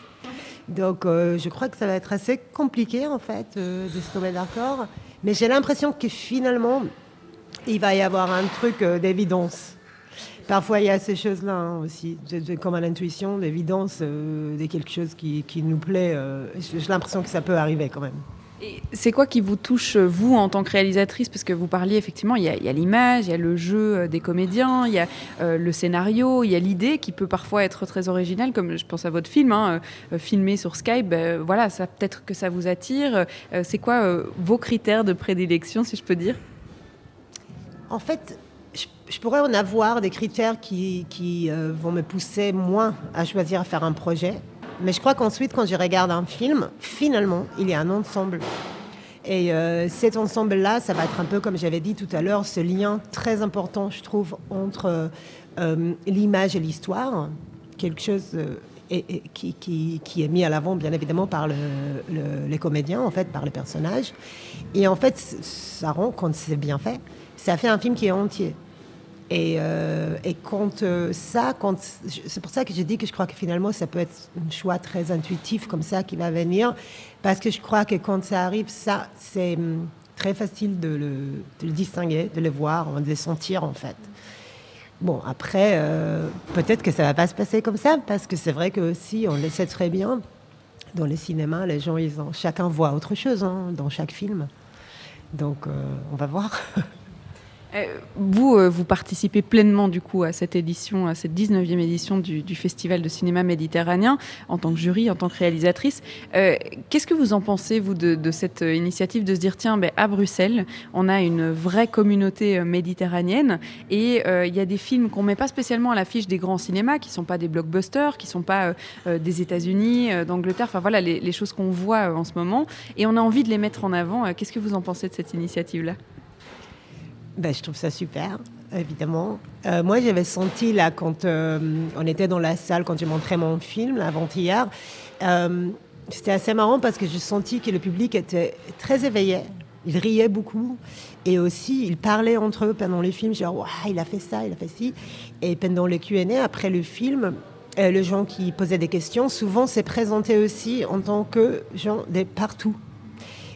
Donc, euh, je crois que ça va être assez compliqué, en fait, de se tomber d'accord. Mais j'ai l'impression que finalement, il va y avoir un truc d'évidence. Parfois, il y a ces choses-là hein, aussi, comme à l'intuition, l'évidence de quelque chose qui nous plaît. j'ai l'impression que ça peut arriver quand même. C'est quoi qui vous touche, vous, en tant que réalisatrice? Parce que vous parliez effectivement, il y a, l'image, il y a le jeu euh, des comédiens, il y a euh, le scénario, il y a l'idée qui peut parfois être très originale, comme je pense à votre film, hein, euh, filmé sur Skype. Ben, voilà, ça peut-être que ça vous attire. C'est quoi vos critères de prédilection, si je peux dire? En fait, je, pourrais en avoir des critères qui, qui vont me pousser moins à choisir à faire un projet. Mais je crois qu'ensuite, quand je regarde un film, finalement, il y a un ensemble. Et euh, cet ensemble-là, ça va être un peu, comme j'avais dit tout à l'heure, ce lien très important, je trouve, entre euh, l'image et l'histoire. Quelque chose euh, qui, qui, est mis à l'avant, bien évidemment, par les comédiens, en fait, par les personnages. Et en fait, ça rend, quand c'est bien fait, ça fait un film qui est entier. Et, euh, et quand euh, ça, quand, c'est pour ça que j'ai dit que je crois que finalement ça peut être un choix très intuitif comme ça qui va venir, parce que je crois que quand ça arrive, ça, c'est hum, très facile de le, le, distinguer, de le voir, de le sentir en fait. Bon, après, euh, peut-être que ça va pas se passer comme ça, parce que c'est vrai que aussi, on le sait très bien, dans les cinémas, les gens, ils ont, chacun voit autre chose hein, dans chaque film. Donc, on va voir. Euh, vous, euh, vous participez pleinement du coup à cette édition, à cette 19e édition du, Festival de cinéma méditerranéen en tant que jury, en tant que réalisatrice. Euh, qu'est-ce que vous en pensez, vous, de, cette initiative de se dire, tiens, ben, à Bruxelles, on a une vraie communauté méditerranéenne et il y a des films qu'on ne met pas spécialement à l'affiche des grands cinémas, qui ne sont pas des blockbusters, qui ne sont pas des États-Unis, d'Angleterre, enfin voilà les, les choses qu'on voit en ce moment, et on a envie de les mettre en avant. Qu'est-ce que vous en pensez de cette initiative-là? Ben, je trouve ça super, évidemment. Euh, moi, j'avais senti, là, quand euh, on était dans la salle, quand j'ai montré mon film, avant-hier, euh, c'était assez marrant parce que j'ai senti que le public était très éveillé. Il riait beaucoup. Et aussi, ils parlaient entre eux pendant les films, genre, ouais, il a fait ça, il a fait ci. Et pendant le QA, après le film, les gens qui posaient des questions, souvent, s'est présenté aussi en tant que gens de partout.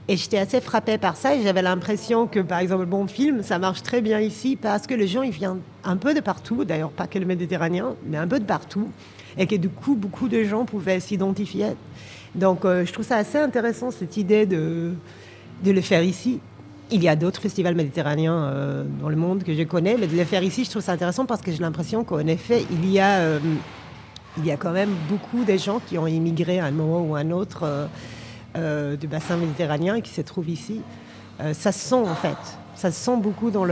Et j'étais assez frappée par ça et j'avais l'impression que, par exemple, le bon film, ça marche très bien ici parce que les gens, ils viennent un peu de partout, d'ailleurs pas que le Méditerranéen, mais un peu de partout, et que du coup, beaucoup de gens pouvaient s'identifier. Donc, euh, je trouve ça assez intéressant, cette idée de, de le faire ici. Il y a d'autres festivals méditerranéens euh, dans le monde que je connais, mais de le faire ici, je trouve ça intéressant parce que j'ai l'impression qu'en effet, il y a... Euh, il y a quand même beaucoup de gens qui ont immigré à un moment ou à un autre euh, du bassin méditerranéen qui se trouve ici. Euh, ça se sent en fait, ça se sent beaucoup dans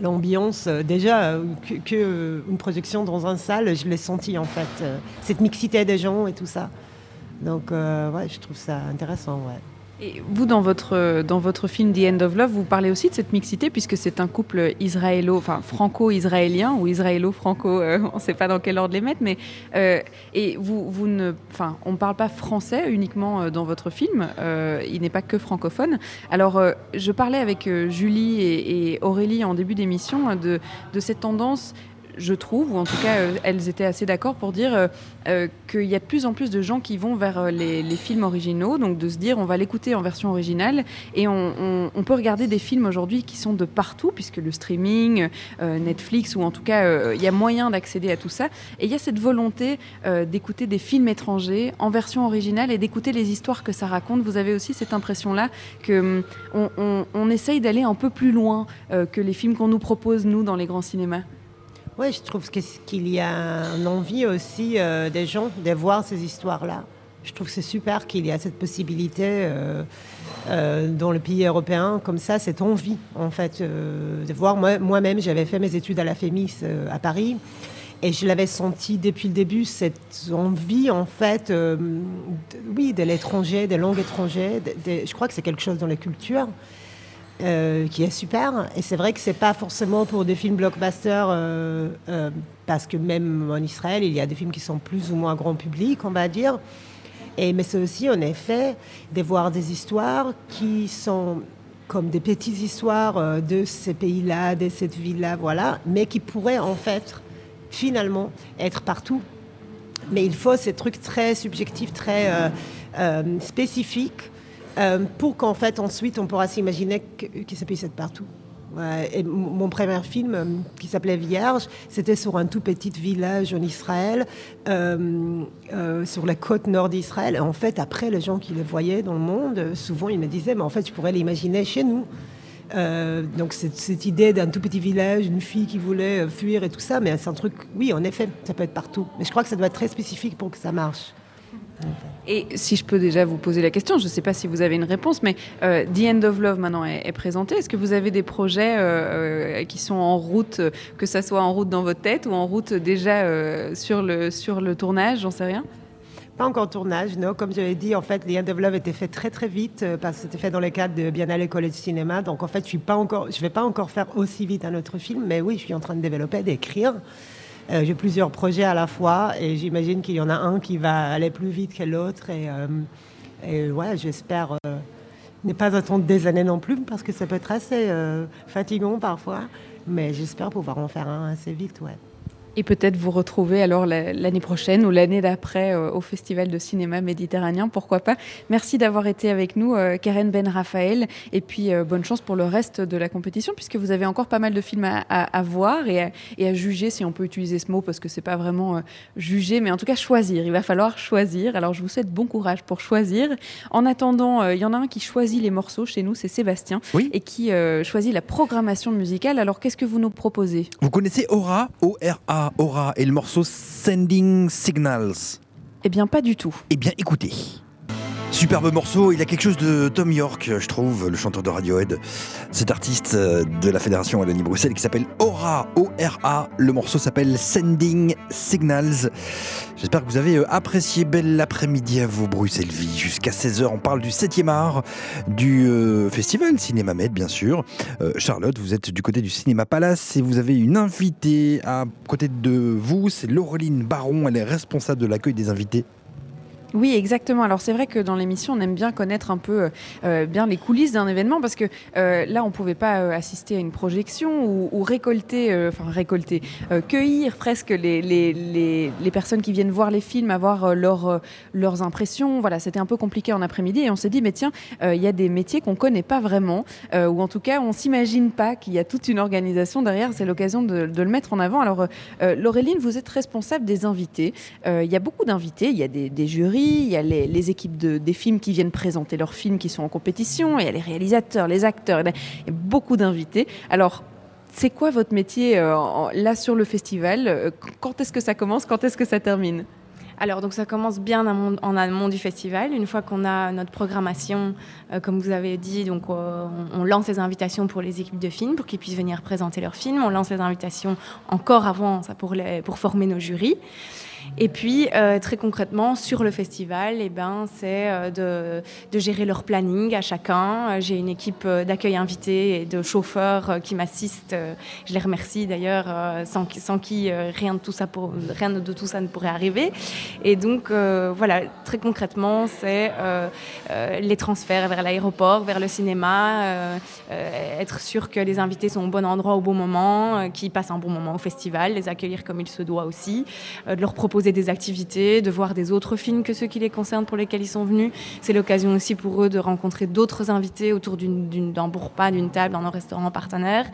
l'ambiance. Euh, déjà, que, une projection dans un salle, je l'ai senti en fait, cette mixité des gens et tout ça. Donc, ouais, je trouve ça intéressant. Ouais. Et vous, dans votre, dans votre film The End of Love, vous parlez aussi de cette mixité, puisque c'est un couple israélo, enfin franco-israélien ou israélo-franco, euh, on ne sait pas dans quel ordre les mettre, mais euh, et vous, vous ne, enfin, on ne parle pas français uniquement euh, dans votre film, il n'est pas que francophone. Alors, je parlais avec Julie et, et, Aurélie en début d'émission de, de cette tendance je trouve, ou en tout cas, euh, elles étaient assez d'accord pour dire euh, euh, qu'il y a de plus en plus de gens qui vont vers les, films originaux, donc de se dire on va l'écouter en version originale, et on, peut regarder des films aujourd'hui qui sont de partout, puisque le streaming, Netflix, ou en tout cas, il y a moyen d'accéder à tout ça, et il y a cette volonté d'écouter des films étrangers en version originale et d'écouter les histoires que ça raconte. Vous avez aussi cette impression-là que hum, on essaye d'aller un peu plus loin que les films qu'on nous propose, nous, dans les grands cinémas. Oui, je trouve qu'il y a une envie aussi euh, des gens de voir ces histoires-là. Je trouve que c'est super qu'il y a cette possibilité euh, euh, dans le pays européen, comme ça, cette envie, en fait, de voir. Moi-même, j'avais fait mes études à la FEMIS à Paris. Et je l'avais senti depuis le début, cette envie, en fait, oui, de l'étranger, des langues étrangères. je crois que c'est quelque chose dans la culture euh, qui est super. Et c'est vrai que c'est pas forcément pour des films blockbusters, euh, parce que même en Israël, il y a des films qui sont plus ou moins grand public, on va dire. Et, mais c'est aussi, en effet, de voir des histoires qui sont comme des petites histoires de ces pays-là, de cette ville-là, voilà, mais qui pourraient en fait finalement être partout. Mais il faut ces trucs très subjectifs, très euh, euh, spécifiques, euh, pour qu'en fait ensuite on pourra s'imaginer que, ça puisse être partout. et mon premier film, qui s'appelait Vierge, c'était sur un tout petit village en Israël, sur la côte nord d'Israël. En fait, après, les gens qui le voyaient dans le monde, souvent ils me disaient, mais en fait, je pourrais l'imaginer chez nous. Euh, donc cette, idée d'un tout petit village, une fille qui voulait euh, fuir et tout ça, mais c'est un truc, oui, en effet, ça peut être partout. Mais je crois que ça doit être très spécifique pour que ça marche. Et si je peux déjà vous poser la question, je ne sais pas si vous avez une réponse, mais euh, The End of Love maintenant est, présenté. Est-ce que vous avez des projets qui sont en route, que ça soit en route dans votre tête ou en route déjà sur, le, sur le tournage J'en sais rien? Pas encore tournage, non. Comme j'avais dit, en fait, The End of Love était fait très très vite euh, parce que c'était fait dans le cadre de Biennale École de cinéma. Donc en fait, je je vais pas encore faire aussi vite un autre film, mais oui, je suis en train de développer, d'écrire. Euh, j'ai plusieurs projets à la fois et j'imagine qu'il y en a un qui va aller plus vite que l'autre. Et, euh, ouais, j'espère ne pas attendre des années non plus parce que ça peut être assez fatigant parfois. Mais j'espère pouvoir en faire un assez vite, ouais. Et peut-être vous retrouver alors l'année prochaine ou l'année d'après euh, au Festival de cinéma méditerranéen, pourquoi pas. Merci d'avoir été avec nous, euh, Karen Ben Raphaël, et puis euh, bonne chance pour le reste de la compétition, puisque vous avez encore pas mal de films à, voir et à, et à, juger, si on peut utiliser ce mot, parce que c'est pas vraiment juger, mais en tout cas choisir. Il va falloir choisir. Alors je vous souhaite bon courage pour choisir. En attendant, il y en a un qui choisit les morceaux chez nous, c'est Sébastien, et qui choisit la programmation musicale. Alors qu'est-ce que vous nous proposez? Vous connaissez Aura, O-R-A Aura et le morceau Sending Signals Eh bien, pas du tout. Eh bien, écoutez. Superbe morceau, il a quelque chose de Tom York, je trouve, le chanteur de Radiohead, cet artiste euh, de la Fédération Wallonie-Bruxelles qui s'appelle Aura, O-R-A. Le morceau s'appelle Sending Signals. J'espère que vous avez euh, apprécié. Belle après-midi à vous, Bruxelles Vie. Jusqu'à 16h, on parle du 7e art, du euh, festival Cinéma Med, bien sûr. Charlotte, vous êtes du côté du Cinéma Palace et vous avez une invitée à côté de vous, c'est Laureline Baron, elle est responsable de l'accueil des invités oui, exactement. Alors c'est vrai que dans l'émission, on aime bien connaître un peu euh, euh, bien les coulisses d'un événement parce que euh, là, on ne pouvait pas assister à une projection ou, récolter, enfin récolter, cueillir presque les, les, les, personnes qui viennent voir les films, avoir leur, leurs impressions. Voilà, c'était un peu compliqué en après-midi et on s'est dit, mais tiens, il y a des métiers qu'on ne connaît pas vraiment ou en tout cas, on s'imagine pas qu'il y a toute une organisation derrière. C'est l'occasion de, le mettre en avant. Alors, Laureline, vous êtes responsable des invités. Il y a beaucoup d'invités, il y a des jurys il y a les, équipes de, des films qui viennent présenter leurs films qui sont en compétition, il y a les réalisateurs, les acteurs, il y a beaucoup d'invités. Alors, c'est quoi votre métier euh, là sur le festival? Euh, Quand est-ce que ça commence? Quand est-ce que ça termine? Alors, donc ça commence bien en amont du festival. Une fois qu'on a notre programmation, euh, comme vous avez dit, donc on, lance les invitations pour les équipes de films pour qu'ils puissent venir présenter leurs films. On lance les invitations encore avant pour, pour former nos jurys. Et puis, euh, très concrètement, sur le festival, eh ben, c'est euh, de, gérer leur planning à chacun. Euh, j'ai une équipe d'accueil invité et de chauffeurs qui m'assistent. Je les remercie d'ailleurs, sans, qui rien de, tout ça pour, rien de tout ça ne pourrait arriver. Et donc, voilà, très concrètement, c'est les transferts vers l'aéroport, vers le cinéma, être sûr que les invités sont au bon endroit au bon moment, qu'ils passent un bon moment au festival, les accueillir comme il se doit aussi, de leur proposer des activités, de voir des autres films que ceux qui les concernent pour lesquels ils sont venus. C'est l'occasion aussi pour eux de rencontrer d'autres invités autour d'un repas, d'une table, dans un restaurant partenaire.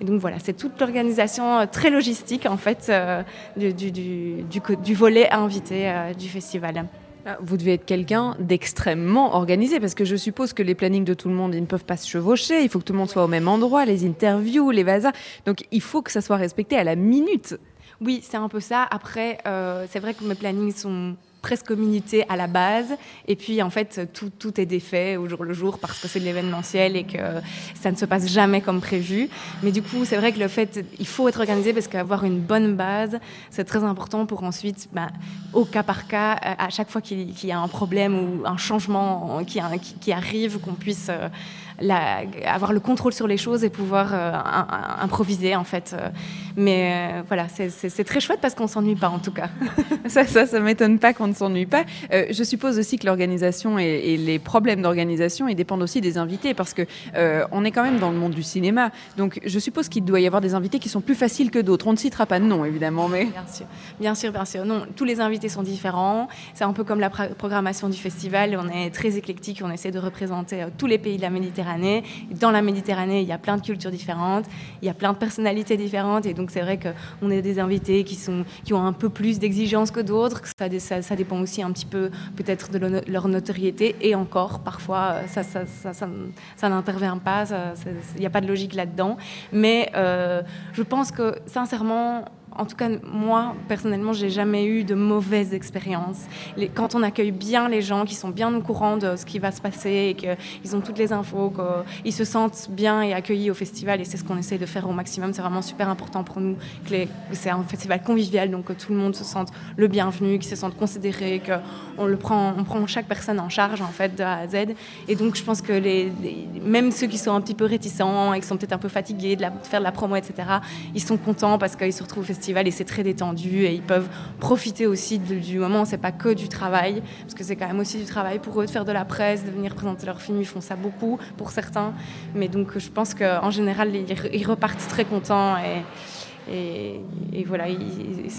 Et donc voilà, c'est toute l'organisation euh, très logistique en fait euh, du, volet invité euh, du festival. Ah, vous devez être quelqu'un d'extrêmement organisé parce que je suppose que les plannings de tout le monde ne peuvent pas se chevaucher. Il faut que tout le monde soit au même endroit, les interviews, les vasas. Donc il faut que ça soit respecté à la minute. Oui, c'est un peu ça. Après, euh, c'est vrai que mes plannings sont presque communauté à la base. Et puis, en fait, tout, est défait au jour le jour parce que c'est de l'événementiel et que ça ne se passe jamais comme prévu. Mais du coup, c'est vrai que le fait, il faut être organisé parce qu'avoir une bonne base, c'est très important pour ensuite, bah, au cas par cas, à chaque fois qu'il y a un problème ou un changement qui, qui arrive, qu'on puisse euh, avoir le contrôle sur les choses et pouvoir euh, improviser en fait. Mais euh, voilà, c'est très chouette parce qu'on s'ennuie pas en tout cas. ça, ça, ça m'étonne pas qu'on ne s'ennuie pas. Euh, je suppose aussi que l'organisation et, les problèmes d'organisation, ils dépendent aussi des invités parce que on est quand même dans le monde du cinéma. Donc je suppose qu'il doit y avoir des invités qui sont plus faciles que d'autres. On ne citera pas de nom évidemment, mais bien sûr, bien sûr, bien sûr. Non, tous les invités sont différents. C'est un peu comme la programmation du festival. On est très éclectique. On essaie de représenter tous les pays de la Méditerranée dans la Méditerranée, il y a plein de cultures différentes, il y a plein de personnalités différentes. Et donc, c'est vrai qu'on a des invités qui, sont, qui ont un peu plus d'exigences que d'autres. Ça, ça, dépend aussi un petit peu, peut-être, de leur notoriété. Et encore, parfois, ça, ça, ça n'intervient pas. Il n'y a pas de logique là-dedans. Mais euh, je pense que, sincèrement, en tout cas, moi, personnellement, j'ai jamais eu de mauvaises expériences. quand on accueille bien les gens, qui sont bien au courant de ce qui va se passer, et qu'ils ont toutes les infos, qu'ils se sentent bien et accueillis au festival, et c'est ce qu'on essaie de faire au maximum, c'est vraiment super important pour nous. C'est un festival convivial, donc que tout le monde se sente le bienvenu, qu'ils se sentent considérés, qu'on le prend, on prend chaque personne en charge, en fait, de A à Z. Et donc, je pense que même ceux qui sont un petit peu réticents et qui sont peut-être un peu fatigués de, de faire de la promo, etc., ils sont contents parce qu'ils se retrouvent festival et c'est très détendu et ils peuvent profiter aussi du moment. C'est pas que du travail parce que c'est quand même aussi du travail pour eux de faire de la presse, de venir présenter leurs films. Ils font ça beaucoup pour certains, mais donc je pense qu'en général ils, repartent très contents et, et, voilà, ils, sont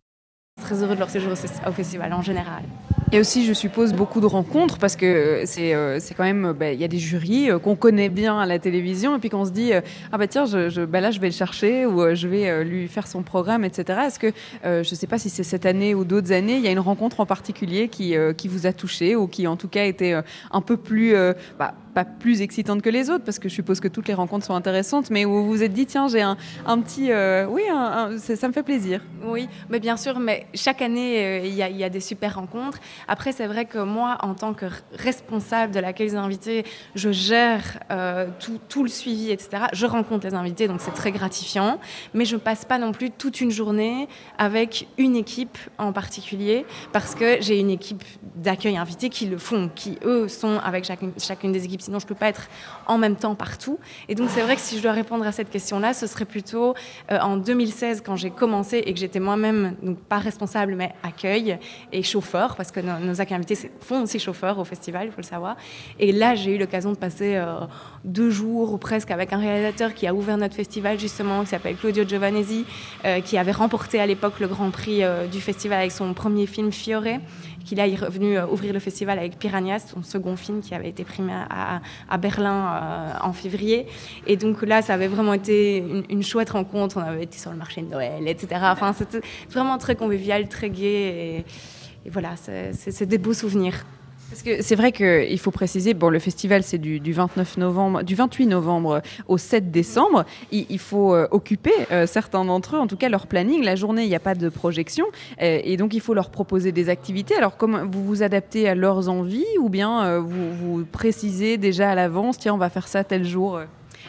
très heureux de leur séjour au festival en général. Et aussi, je suppose, beaucoup de rencontres parce que c'est euh, c'est quand même, bah, il y a des jurys euh, qu'on connaît bien à la télévision et puis qu'on se dit, euh, ah bah tiens, je, bah là je vais le chercher ou je vais lui faire son programme, etc. Est-ce que, je ne sais pas si c'est cette année ou d'autres années, il y a une rencontre en particulier qui, qui vous a touché ou qui en tout cas était un peu plus, bah, pas plus excitante que les autres, parce que je suppose que toutes les rencontres sont intéressantes, mais où vous vous êtes dit, tiens, j'ai un, un, petit... Euh, oui, ça me fait plaisir. Oui, mais bien sûr, mais chaque année, euh, il y, a des super rencontres. Après, c'est vrai que moi, en tant que responsable de l'accueil des invités, je gère euh, tout, le suivi, etc. Je rencontre les invités, donc c'est très gratifiant, mais je ne passe pas non plus toute une journée avec une équipe en particulier, parce que j'ai une équipe d'accueil invités qui le font, qui, eux, sont avec chacune, chacune des équipes sinon je ne peux pas être en même temps partout. Et donc c'est vrai que si je dois répondre à cette question-là, ce serait plutôt euh, en 2016 quand j'ai commencé et que j'étais moi-même, donc pas responsable, mais accueil et chauffeur, parce que nos, accueils invités font aussi chauffeur au festival, il faut le savoir. Et là, j'ai eu l'occasion de passer euh, deux jours ou presque avec un réalisateur qui a ouvert notre festival justement, qui s'appelle Claudio Giovanesi, euh, qui avait remporté à l'époque le Grand Prix du festival avec son premier film Fiore qu'il est revenu euh, ouvrir le festival avec Piranhas, son second film qui avait été primé à, Berlin euh, en février. Et donc là, ça avait vraiment été une, chouette rencontre. On avait été sur le marché de Noël, etc. Enfin, c'était vraiment très convivial, très gai. Voilà, c'est des beaux souvenirs. Parce que c'est vrai qu'il faut préciser, bon, le festival c'est du, 29 novembre, du 28 novembre au 7 décembre. Il, faut euh, occuper euh, certains d'entre eux, en tout cas leur planning. La journée, il n'y a pas de projection, euh, et donc il faut leur proposer des activités. Alors, comment vous vous adaptez à leurs envies, ou bien vous, vous précisez déjà à l'avance, tiens, on va faire ça tel jour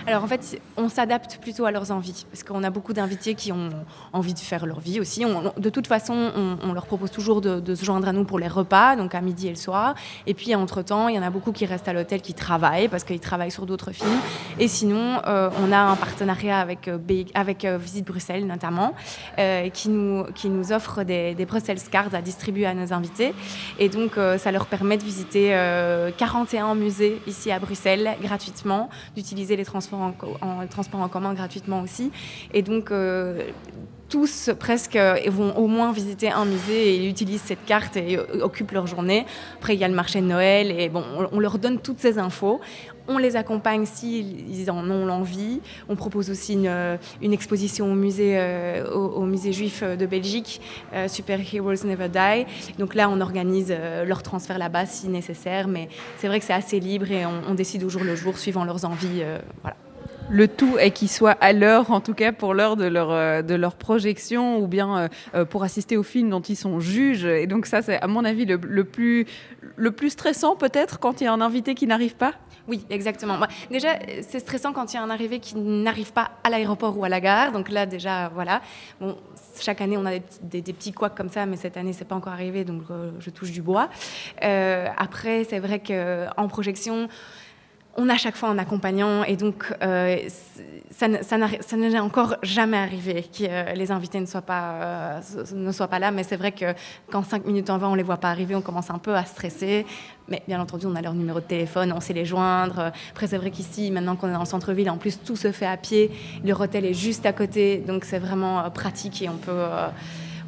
alors en fait, on s'adapte plutôt à leurs envies, parce qu'on a beaucoup d'invités qui ont envie de faire leur vie aussi. de toute façon, on, leur propose toujours de, se joindre à nous pour les repas, donc à midi et le soir. Et puis entre-temps, il y en a beaucoup qui restent à l'hôtel, qui travaillent, parce qu'ils travaillent sur d'autres films. Et sinon, euh, on a un partenariat avec, euh, avec euh, Visite Bruxelles notamment, qui, nous, qui nous offre des, des Brussels Cards à distribuer à nos invités. Et donc, ça leur permet de visiter 41 musées ici à Bruxelles gratuitement, d'utiliser les transports en, transport en commun gratuitement aussi. Et donc, euh, tous presque vont au moins visiter un musée et utilisent cette carte et occupent leur journée. Après, il y a le marché de Noël et bon, on, leur donne toutes ces infos. On les accompagne s'ils en ont l'envie. On propose aussi une, une exposition au musée, euh, juif de Belgique, euh, Super Heroes Never Die. Donc là, on organise leur transfert là-bas si nécessaire, mais c'est vrai que c'est assez libre et on, décide au jour le jour suivant leurs envies. voilà. le tout est qu'ils soient à l'heure, en tout cas pour l'heure de leur, euh, projection, ou bien euh, euh, pour assister au film dont ils sont juges. Et donc ça, c'est à mon avis le plus stressant peut-être quand il y a un invité qui n'arrive pas? Oui, exactement. Déjà, c'est stressant quand il y a un arrivé qui n'arrive pas à l'aéroport ou à la gare. Donc là, déjà, voilà. Bon, chaque année, on a des, petits- des, des petits couacs comme ça, mais cette année, c'est pas encore arrivé, donc euh, je touche du bois. Euh, après, c'est vrai qu'en projection, on a chaque fois un accompagnant et donc euh, ça, ne- n'est encore jamais arrivé que euh, les invités ne soient pas, euh, ne soient pas là. Mais c'est vrai que quand cinq minutes en avant, on les voit pas arriver, on commence un peu à stresser. Mais bien entendu, on a leur numéro de téléphone, on sait les joindre. Après, c'est vrai qu'ici, maintenant qu'on est le centre-ville, en plus, tout se fait à pied. Leur hôtel est juste à côté, donc c'est vraiment pratique et on peut,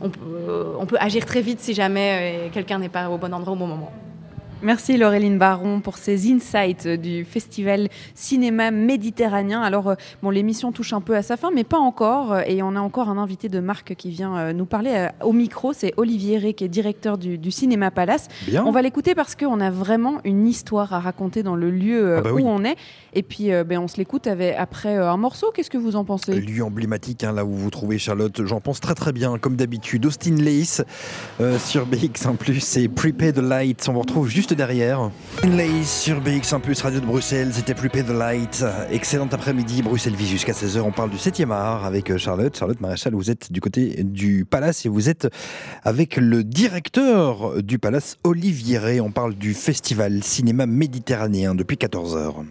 on, peut, agir très vite si jamais quelqu'un n'est pas au bon endroit au bon moment. Merci Laureline Baron pour ces insights du festival cinéma méditerranéen. Alors, euh, bon, l'émission touche un peu à sa fin, mais pas encore. Et on a encore un invité de marque qui vient euh, nous parler euh, au micro. C'est Olivier Ré, qui est directeur du, du Cinéma Palace. Bien. On va l'écouter parce qu'on a vraiment une histoire à raconter dans le lieu Ah bah où oui. on est. Et puis, ben, on se l'écoute après un morceau. Qu'est-ce que vous en pensez? Lieu emblématique, hein, là où vous trouvez Charlotte, j'en pense très très bien, comme d'habitude. Austin Lace euh, sur BX1+, c'est Prepare the Light, on vous retrouve juste derrière. Lace sur BX1+, Radio de Bruxelles, c'était Prepare the Light. Excellent après-midi, Bruxelles Vie jusqu'à 16h, on parle du 7e art avec euh, Charlotte. Charlotte Maréchal, vous êtes du côté du Palace et vous êtes avec le directeur du Palace, Olivier Rey. On parle du festival cinéma méditerranéen depuis 14h.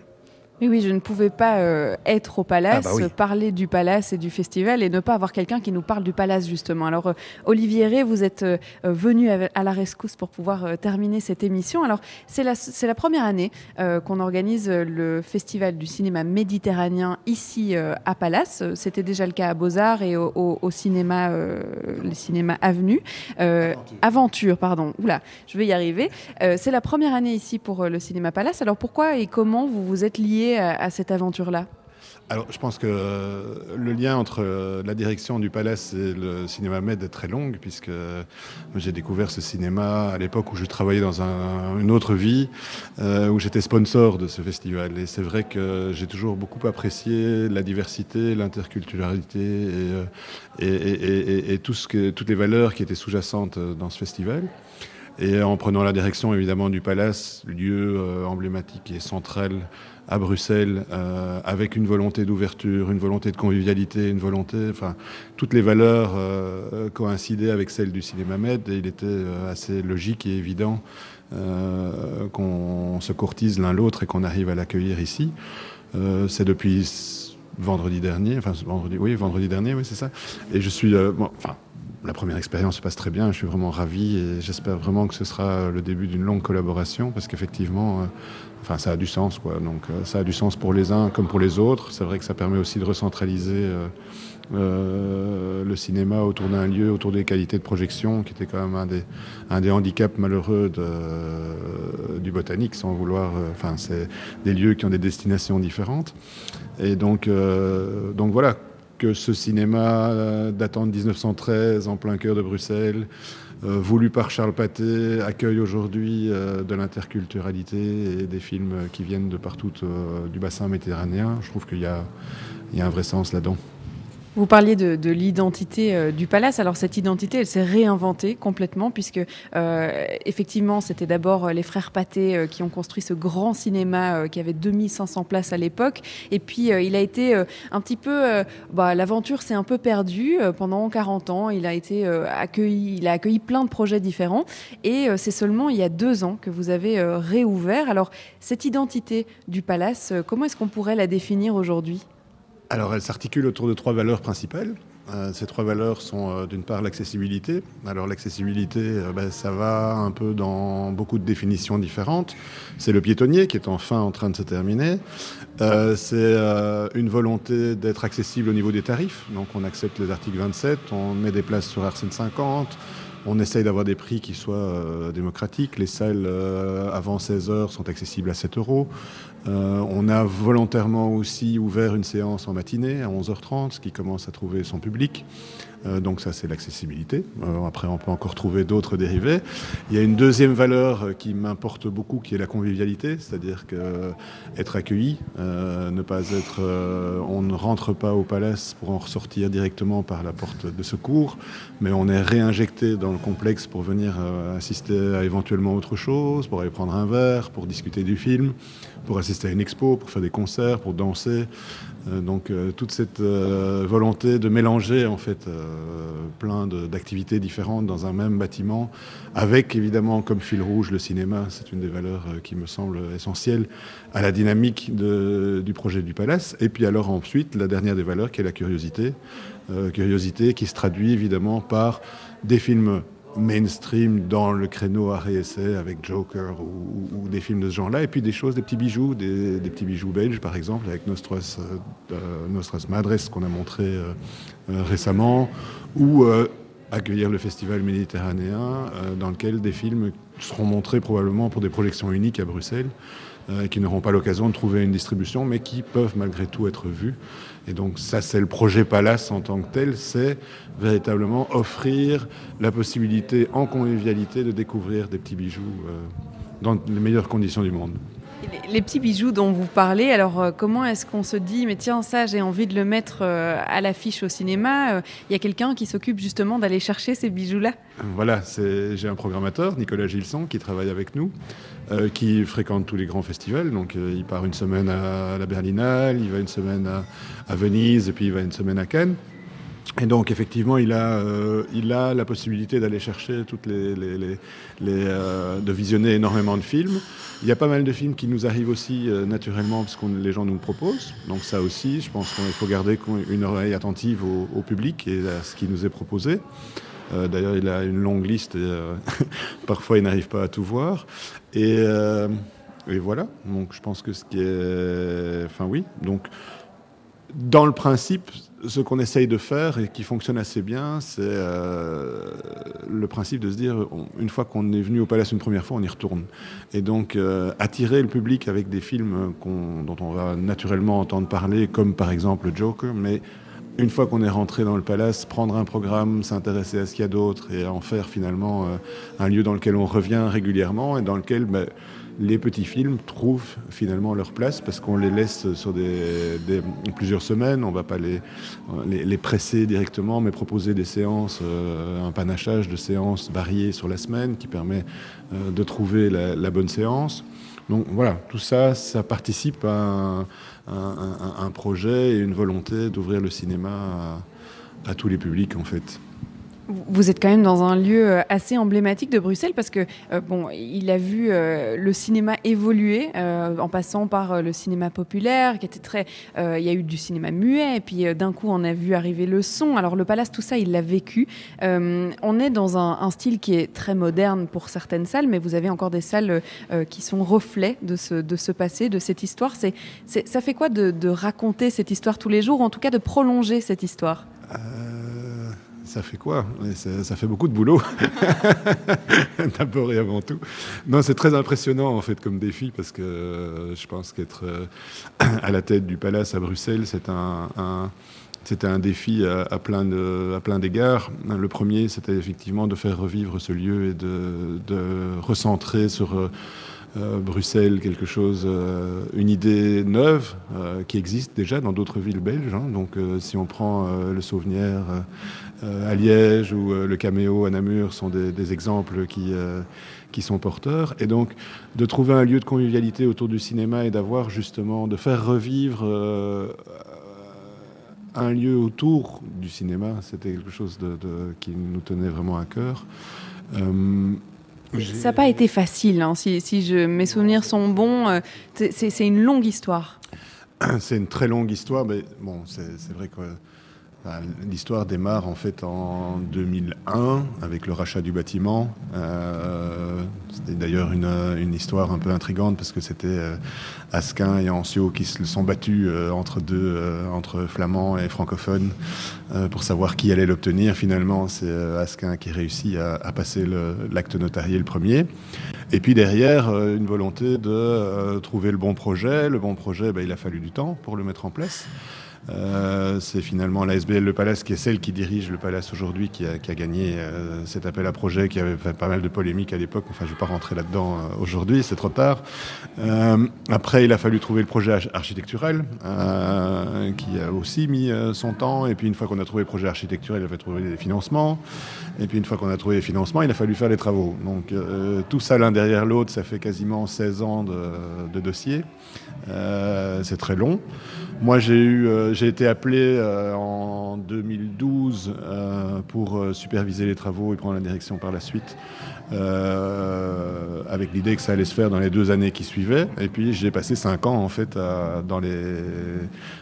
Oui, oui, je ne pouvais pas euh, être au Palace, Ah bah oui. parler du Palace et du festival et ne pas avoir quelqu'un qui nous parle du Palace justement. Alors euh, Olivier Rey, vous êtes euh, venu à, à la rescousse pour pouvoir euh, terminer cette émission. Alors c'est la, c'est la première année euh, qu'on organise le festival du cinéma méditerranéen ici euh, à Palace. C'était déjà le cas à Beaux-Arts et au, au- au cinéma, euh, le cinéma Avenue. Euh, Aventure, pardon. Oula, je vais y arriver. Euh, c'est la première année ici pour euh, le Cinéma Palace. Alors pourquoi et comment vous vous êtes lié à, à cette aventure-là Alors, je pense que euh, le lien entre euh, la direction du Palace et le cinéma Med est très long, puisque euh, j'ai découvert ce cinéma à l'époque où je travaillais dans un- une autre vie, euh, où j'étais sponsor de ce festival. Et c'est vrai que j'ai toujours beaucoup apprécié la diversité, l'interculturalité et, euh, toutes les valeurs qui étaient sous-jacentes euh, dans ce festival. Et en prenant la direction évidemment du Palace, lieu euh, emblématique et central à Bruxelles, euh, avec une volonté d'ouverture, une volonté de convivialité, une volonté, enfin, toutes les valeurs euh, coïncidaient avec celles du cinéma Med, et il était assez logique et évident qu'on se courtise l'un l'autre et qu'on arrive à l'accueillir ici. C'est depuis vendredi dernier, enfin vendredi, oui, vendredi dernier, oui, c'est ça. Et je suis, enfin, la première expérience se passe très bien, je suis vraiment ravi et j'espère vraiment que ce sera le début d'une longue collaboration parce qu'effectivement, euh, enfin, ça a du sens, quoi. Donc, euh, ça a du sens pour les uns comme pour les autres. C'est vrai que ça permet aussi de recentraliser euh, le cinéma autour d'un lieu, autour des qualités de projection, qui était quand même un des, un des handicaps malheureux de- du botanique, sans vouloir. Enfin, c'est des lieux qui ont des destinations différentes. Et donc, donc voilà, que ce cinéma euh, datant de 1913, en plein cœur de Bruxelles, euh, voulu par Charles Pathé, accueille aujourd'hui euh, de l'interculturalité et des films qui viennent de partout du bassin méditerranéen. Je trouve qu'il y y a un vrai sens là-dedans. Vous parliez de, de l'identité euh, du palace. Alors cette identité, elle s'est réinventée complètement puisque euh, effectivement, c'était d'abord euh, les frères Pathé qui ont construit ce grand cinéma qui avait 2500 places à l'époque. Et puis il a été un petit peu, bah, l'aventure s'est un peu perdue pendant 40 ans. Il a été accueilli, il a accueilli plein de projets différents. Et c'est seulement il y a deux ans que vous avez réouvert. Alors cette identité du palace, comment est-ce qu'on pourrait la définir aujourd'hui? Alors, elle s'articule autour de trois valeurs principales. Euh, ces trois valeurs sont euh, d'une part l'accessibilité. Alors l'accessibilité, euh, ben, ça va un peu dans beaucoup de définitions différentes. C'est le piétonnier qui est enfin en train de se terminer. C'est une volonté d'être accessible au niveau des tarifs. Donc on accepte les articles 27, on met des places sur Arsène 50. On essaye d'avoir des prix qui soient démocratiques. Les salles avant 16 heures sont accessibles à 7 euros. Euh, on a volontairement aussi ouvert une séance en matinée à 11h30, ce qui commence à trouver son public. Donc ça, c'est l'accessibilité. après, on peut encore trouver d'autres dérivés. Il y a une deuxième valeur qui m'importe beaucoup, qui est la convivialité, c'est-à-dire que être accueilli, ne pas être, on ne rentre pas au palace pour en ressortir directement par la porte de secours, mais on est réinjecté dans le complexe pour venir assister à éventuellement autre chose, pour aller prendre un verre, pour discuter du film, pour assister à une expo, pour faire des concerts, pour danser. Euh, donc euh, toute cette euh, volonté de mélanger en fait plein d'activités différentes dans un même bâtiment, avec évidemment comme fil rouge le cinéma, c'est une des valeurs qui me semble essentielle à la dynamique du projet du Palace. Et puis alors ensuite la dernière des valeurs qui est la curiosité, curiosité qui se traduit évidemment par des films mainstream dans le créneau essai avec Joker ou, des films de ce genre-là, et puis des choses, des petits bijoux, des, petits bijoux belges par exemple, avec Nostras, euh, Madres qu'on a montré euh, euh, récemment, ou accueillir le festival méditerranéen dans lequel des films seront montrés probablement pour des projections uniques à Bruxelles, qui n'auront pas l'occasion de trouver une distribution, mais qui peuvent malgré tout être vus. Et donc ça, c'est le projet Palace en tant que tel, c'est véritablement offrir la possibilité en convivialité de découvrir des petits bijoux euh, dans les meilleures conditions du monde. Les, petits bijoux dont vous parlez, alors euh, comment est-ce qu'on se dit, mais tiens, ça j'ai envie de le mettre euh, à l'affiche au cinéma Il y a quelqu'un qui s'occupe justement d'aller chercher ces bijoux-là? Voilà, j'ai un programmateur, Nicolas Gilson, qui travaille avec nous euh, qui fréquente tous les grands festivals. Donc euh, il part une semaine à, la Berlinale, il va une semaine à, Venise, et puis il va une semaine à Cannes. Et donc effectivement, il a, euh, il a la possibilité d'aller chercher toutes les, les, de visionner énormément de films. Il y a pas mal de films qui nous arrivent aussi naturellement parce que les gens nous proposent. Donc ça aussi, je pense qu'il faut garder une oreille attentive au, public et à ce qui nous est proposé. Euh, d'ailleurs, il a une longue liste et euh, parfois il n'arrive pas à tout voir. Euh, et, voilà. Donc, je pense que ce qui est. Enfin, oui. Donc, dans le principe, ce qu'on essaye de faire et qui fonctionne assez bien, c'est le principe de se dire, une fois qu'on est venu au Palace une première fois, on y retourne. Et donc, attirer le public avec des films dont on va naturellement entendre parler, comme par exemple Joker, mais une fois qu'on est rentré dans le palace, prendre un programme, s'intéresser à ce qu'il y a d'autre et en faire finalement euh, un lieu dans lequel on revient régulièrement et dans lequel ben, les petits films trouvent finalement leur place parce qu'on les laisse sur plusieurs semaines. On ne va pas les, presser directement, mais proposer des séances, euh, un panachage de séances variées sur la semaine qui permet euh, de trouver la, bonne séance. Donc voilà, tout ça, ça participe à un, projet et une volonté d'ouvrir le cinéma à tous les publics en fait. Vous êtes quand même dans un lieu euh, assez emblématique de Bruxelles parce que euh, bon, il a vu euh, le cinéma évoluer en passant par le cinéma populaire qui était très. il y a eu du cinéma muet et puis d'un coup on a vu arriver le son. Alors le Palace, tout ça, il l'a vécu. on est dans un, style qui est très moderne pour certaines salles, mais vous avez encore des salles qui sont reflets de ce, de ce passé, de cette histoire. C'est, ça fait quoi de, de raconter cette histoire tous les jours, ou en tout cas de prolonger cette histoire? Ça fait quoi? Ça, fait beaucoup de boulot, d'abord et avant tout. Non, c'est très impressionnant en fait comme défi parce que euh, je pense qu'être euh, à la tête du palace à Bruxelles, c'était un défi à, plein d'égards. Le premier, c'était effectivement de faire revivre ce lieu et de, recentrer sur euh, Bruxelles quelque chose, une idée neuve qui existe déjà dans d'autres villes belges. Hein. Donc si on prend le Souvenir à Liège ou le Caméo à Namur sont des, exemples qui, qui sont porteurs. Et donc de trouver un lieu de convivialité autour du cinéma et d'avoir justement, de faire revivre un lieu autour du cinéma, c'était quelque chose de, qui nous tenait vraiment à cœur. Ça n'a pas été facile, hein. si, je, mes souvenirs sont bons. Euh, c'est une longue histoire. C'est une très longue histoire, mais bon, c'est vrai que L'histoire démarre en fait en 2001 avec le rachat du bâtiment. Euh, c'était d'ailleurs une, histoire un peu intrigante parce que c'était euh, Asquin et Ancio qui se sont battus euh, entre deux, entre flamands et francophones pour savoir qui allait l'obtenir. Finalement, c'est Asquin qui réussit à, à passer l'acte notarié le premier. Et puis derrière, une volonté de trouver le bon projet. Le bon projet, ben, il a fallu du temps pour le mettre en place. Euh, c'est finalement la SBL Le Palace qui est celle qui dirige le Palace aujourd'hui, qui a, gagné euh, cet appel à projet, qui avait fait pas mal de polémiques à l'époque. Enfin, je ne vais pas rentrer là-dedans euh, aujourd'hui, c'est trop tard. après, il a fallu trouver le projet architectural, qui a aussi mis son temps. Et puis, une fois qu'on a trouvé le projet architectural, il a fallu trouver les financements. Et puis, une fois qu'on a trouvé les financements, il a fallu faire les travaux. Donc, tout ça l'un derrière l'autre, ça fait quasiment 16 ans de, de dossier. c'est très long. Moi, j'ai eu, euh, j'ai été appelé euh, en 2012 euh, pour superviser les travaux et prendre la direction par la suite, avec l'idée que ça allait se faire dans les deux années qui suivaient. Et puis, j'ai passé cinq ans en fait dans les,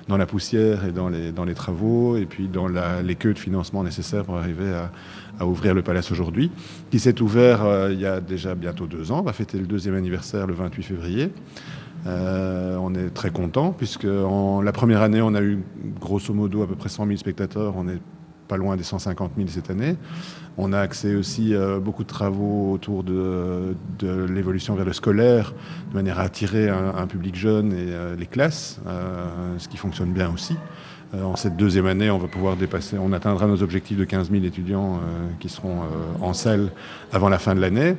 dans la poussière et dans les, dans les travaux, et puis dans les queues de financement nécessaires pour arriver à, à ouvrir le palace aujourd'hui, qui s'est ouvert il y a déjà bientôt deux ans. On va fêter le deuxième anniversaire le 28 février. Euh, on est très content puisque la première année, on a eu grosso modo à peu près 100 000 spectateurs. On est pas loin des 150 000 cette année. On a accès aussi euh, beaucoup de travaux autour de, l'évolution vers le scolaire, de manière à attirer un, public jeune et euh, les classes, ce qui fonctionne bien aussi. En cette deuxième année, on va pouvoir dépasser, on atteindra nos objectifs de 15 000 étudiants qui seront en salle avant la fin de l'année.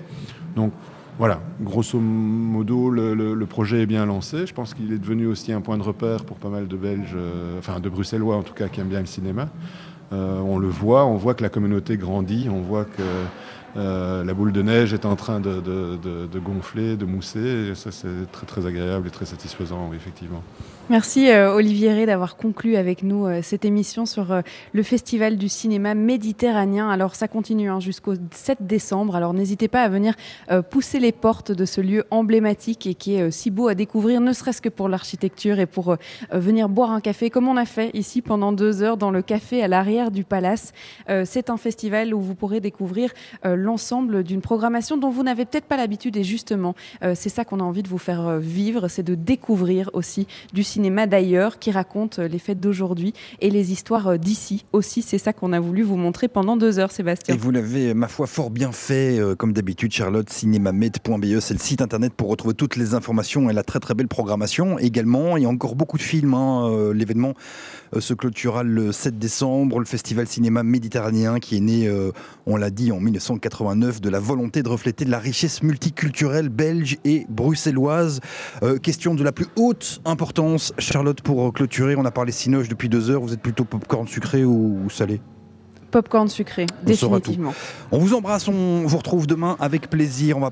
Donc voilà, grosso modo, le, projet est bien lancé. Je pense qu'il est devenu aussi un point de repère pour pas mal de Belges, euh, enfin de Bruxellois en tout cas, qui aiment bien le cinéma. Euh, on le voit, on voit que la communauté grandit, on voit que euh, la boule de neige est en train de, gonfler, de mousser. Et ça, c'est très agréable et très satisfaisant, effectivement. Merci euh, Olivier Ré d'avoir conclu avec nous euh, cette émission sur euh, le Festival du cinéma méditerranéen. Alors ça continue hein, jusqu'au 7 décembre, alors n'hésitez pas à venir pousser les portes de ce lieu emblématique et qui est si beau à découvrir, ne serait-ce que pour l'architecture et pour venir boire un café, comme on a fait ici pendant deux heures dans le café à l'arrière du palace. C'est un festival où vous pourrez découvrir l'ensemble d'une programmation dont vous n'avez peut-être pas l'habitude et justement, c'est ça qu'on a envie de vous faire vivre, c'est de découvrir aussi du cinéma cinéma d'ailleurs qui raconte euh, les fêtes d'aujourd'hui et les histoires euh, d'ici aussi. C'est ça qu'on a voulu vous montrer pendant deux heures, Sébastien. Et vous l'avez, ma foi, fort bien fait, euh, comme d'habitude, Charlotte, cinémamed.be, c'est le site internet pour retrouver toutes les informations et la très très belle programmation également. Il y a encore beaucoup de films. Hein, l'événement se clôturera le 7 décembre, le festival cinéma méditerranéen qui est né, on l'a dit, en 1989, de la volonté de refléter la richesse multiculturelle belge et bruxelloise. question de la plus haute importance Charlotte, pour clôturer, on a parlé cinoche depuis deux heures. Vous êtes plutôt popcorn sucré ou, salé? Popcorn sucré, définitivement. On vous embrasse, on vous retrouve demain avec plaisir. On va